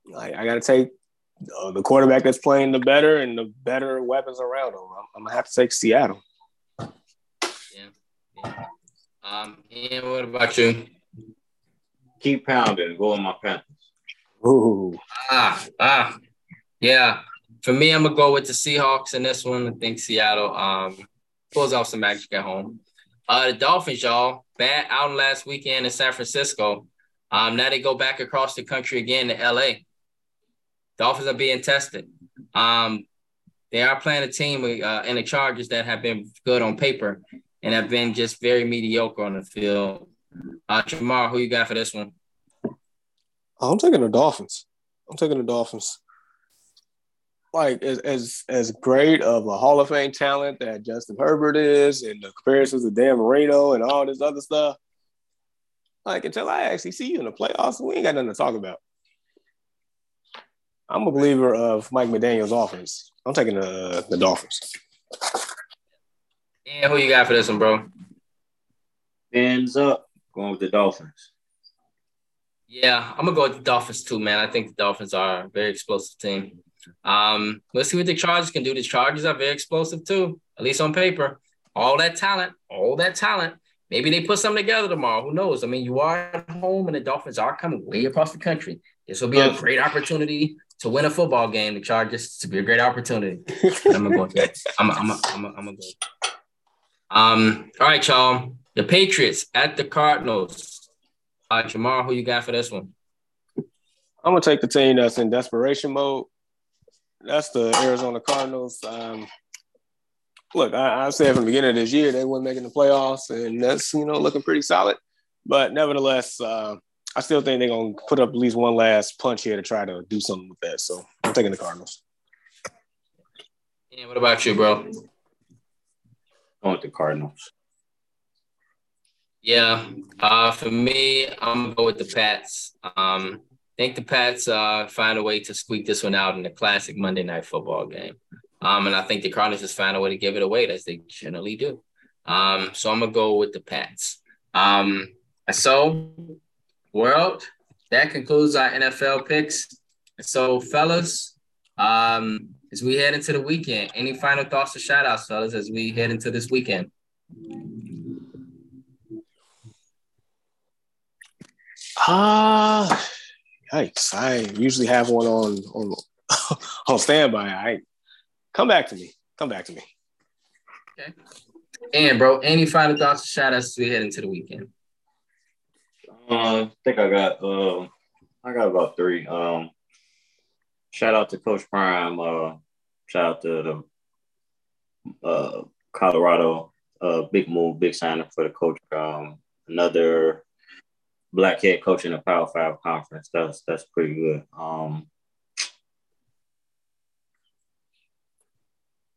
Like, I gotta take uh, the quarterback that's playing the better and the better weapons around him. I'm, I'm gonna have to take Seattle. Yeah. yeah. Um, and what about you? Keep pounding. Go on my Panthers. Ooh. Ah, ah, yeah. For me, I'm gonna go with the Seahawks in this one. I think Seattle. Um, pulls off some magic at home. Uh, the Dolphins, y'all, bad out last weekend in San Francisco. Um, now they go back across the country again to LA. Dolphins are being tested. Um, they are playing a team uh, in the Chargers that have been good on paper and have been just very mediocre on the field. Uh, Jamar, who you got for this one? I'm taking the Dolphins. I'm taking the Dolphins like as as as great of a Hall of Fame talent that Justin Herbert is, and the comparisons to Dan Marino and all this other stuff. Like until I actually see you in the playoffs, we ain't got nothing to talk about. I'm a believer of Mike McDaniel's offense. I'm taking the the Dolphins. And who you got for this one, bro? Ends up going with the Dolphins. Yeah, I'm gonna go with the Dolphins too, man. I think the Dolphins are a very explosive team. Um, let's see what the Chargers can do. The Chargers are very explosive too, at least on paper. All that talent, all that talent. Maybe they put something together tomorrow. Who knows? I mean, you are at home, and the Dolphins are coming way across the country. This will be a great opportunity to win a football game. The Chargers to be a great opportunity. I'm gonna go. I'm. I'm. I'm. I'm, I'm gonna go. Um. All right, y'all. The Patriots at the Cardinals. Uh, Jamar, who you got for this one? I'm gonna take the team that's in desperation mode that's the Arizona Cardinals. Um, look, I, I, said from the beginning of this year they weren't making the playoffs, and that's you know looking pretty solid. But nevertheless, uh, I still think they're gonna put up at least one last punch here to try to do something with that. So I'm taking the Cardinals. Yeah, what about you, bro? Going with the Cardinals. Yeah, uh, for me, I'm gonna go with the Pats. Um, I think the Pats uh, find a way to squeak this one out in the classic Monday night football game. Um, and I think the Cardinals just find a way to give it away as they generally do. Um, so I'm gonna go with the Pats. Um, so, world, that concludes our NFL picks. So, fellas, um, as we head into the weekend, any final thoughts or shout outs, fellas, as we head into this weekend? Ah. Uh yikes! I usually have one on on *laughs* on standby. I come back to me. Come back to me. Okay. And bro, any final thoughts or shout outs as we head into the weekend? Uh, I think I got uh, I got about three. Um, shout out to Coach Prime. Uh, shout out to the uh, Colorado. Uh, big move, big signing for the coach. Um, another black head coach in a Power Five conference. That's that's pretty good. Um,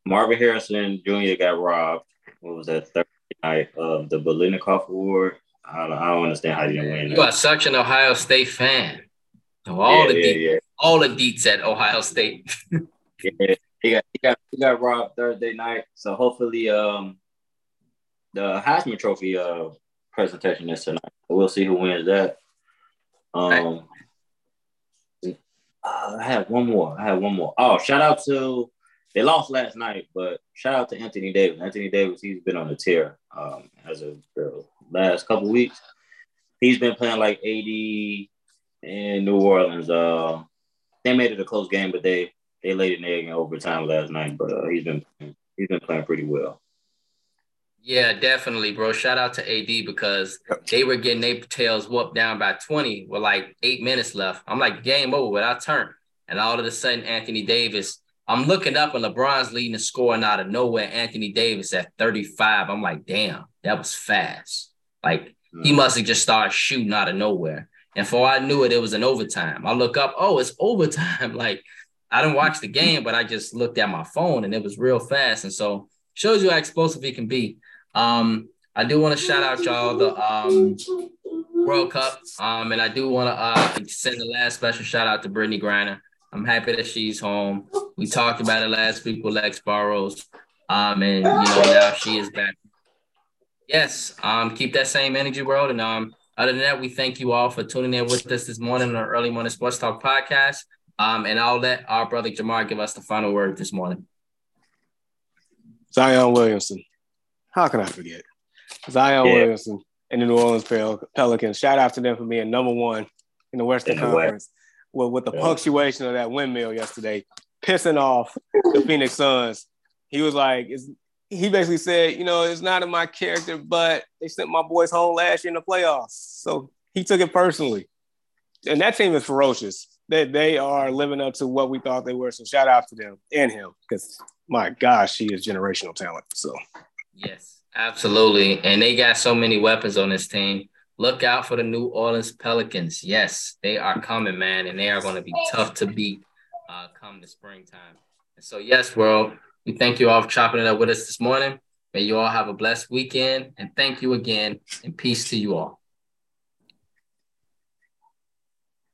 Marvin Harrison Jr. got robbed. What was that Thursday night of the Biletnikoff Award? I don't, I don't understand how you didn't win. You that. are such an Ohio State fan. all yeah, the yeah, yeah. all the deets at Ohio State. yeah, he got he got he got robbed Thursday night. So hopefully, um, the Heisman Trophy uh presentation is tonight. We'll see who wins that. Um, right. uh, I have one more. I have one more. Oh, shout out to they lost last night, but shout out to Anthony Davis. Anthony Davis, he's been on a tear um, as a last couple weeks. He's been playing like AD in New Orleans. Uh, they made it a close game, but they they laid an egg in overtime last night. But uh, he's been he's been playing pretty well. Yeah, definitely, bro. Shout out to AD because they were getting their tails whooped down by 20 with like eight minutes left. I'm like, game over without turn. And all of a sudden, Anthony Davis, I'm looking up and LeBron's leading the scoring out of nowhere. Anthony Davis at 35. I'm like, damn, that was fast. Like he mm. must have just started shooting out of nowhere. And for I knew it, it was an overtime. I look up, oh, it's *laughs* overtime. like I didn't watch the game, but I just looked at my phone and it was real fast. And so shows you how explosive he can be. Um, I do want to shout out y'all the um, World Cup. Um, and I do want to uh, send the last special shout out to Brittney Griner. I'm happy that she's home. We talked about it last week with Lex Burrows. Um, and you know, now she is back. Yes, um, keep that same energy, world. And um, other than that, we thank you all for tuning in with us this morning on our early morning sports talk podcast. Um, and I'll let our brother Jamar give us the final word this morning. Zion Williamson. How can I forget? Zion yeah. Williamson and the New Orleans Pel- Pelicans. Shout out to them for being number one in the Western in the Conference. West. With, with the yeah. punctuation of that windmill yesterday, pissing off the *laughs* Phoenix Suns. He was like, he basically said, you know, it's not in my character, but they sent my boys home last year in the playoffs. So he took it personally. And that team is ferocious. They, they are living up to what we thought they were. So shout out to them and him because my gosh, he is generational talent. So yes, absolutely. And they got so many weapons on this team. Look out for the New Orleans Pelicans. Yes, they are coming, man, and they are going to be tough to beat uh, come the springtime. And so, yes, world, we thank you all for chopping it up with us this morning. May you all have a blessed weekend, and thank you again, and peace to you all.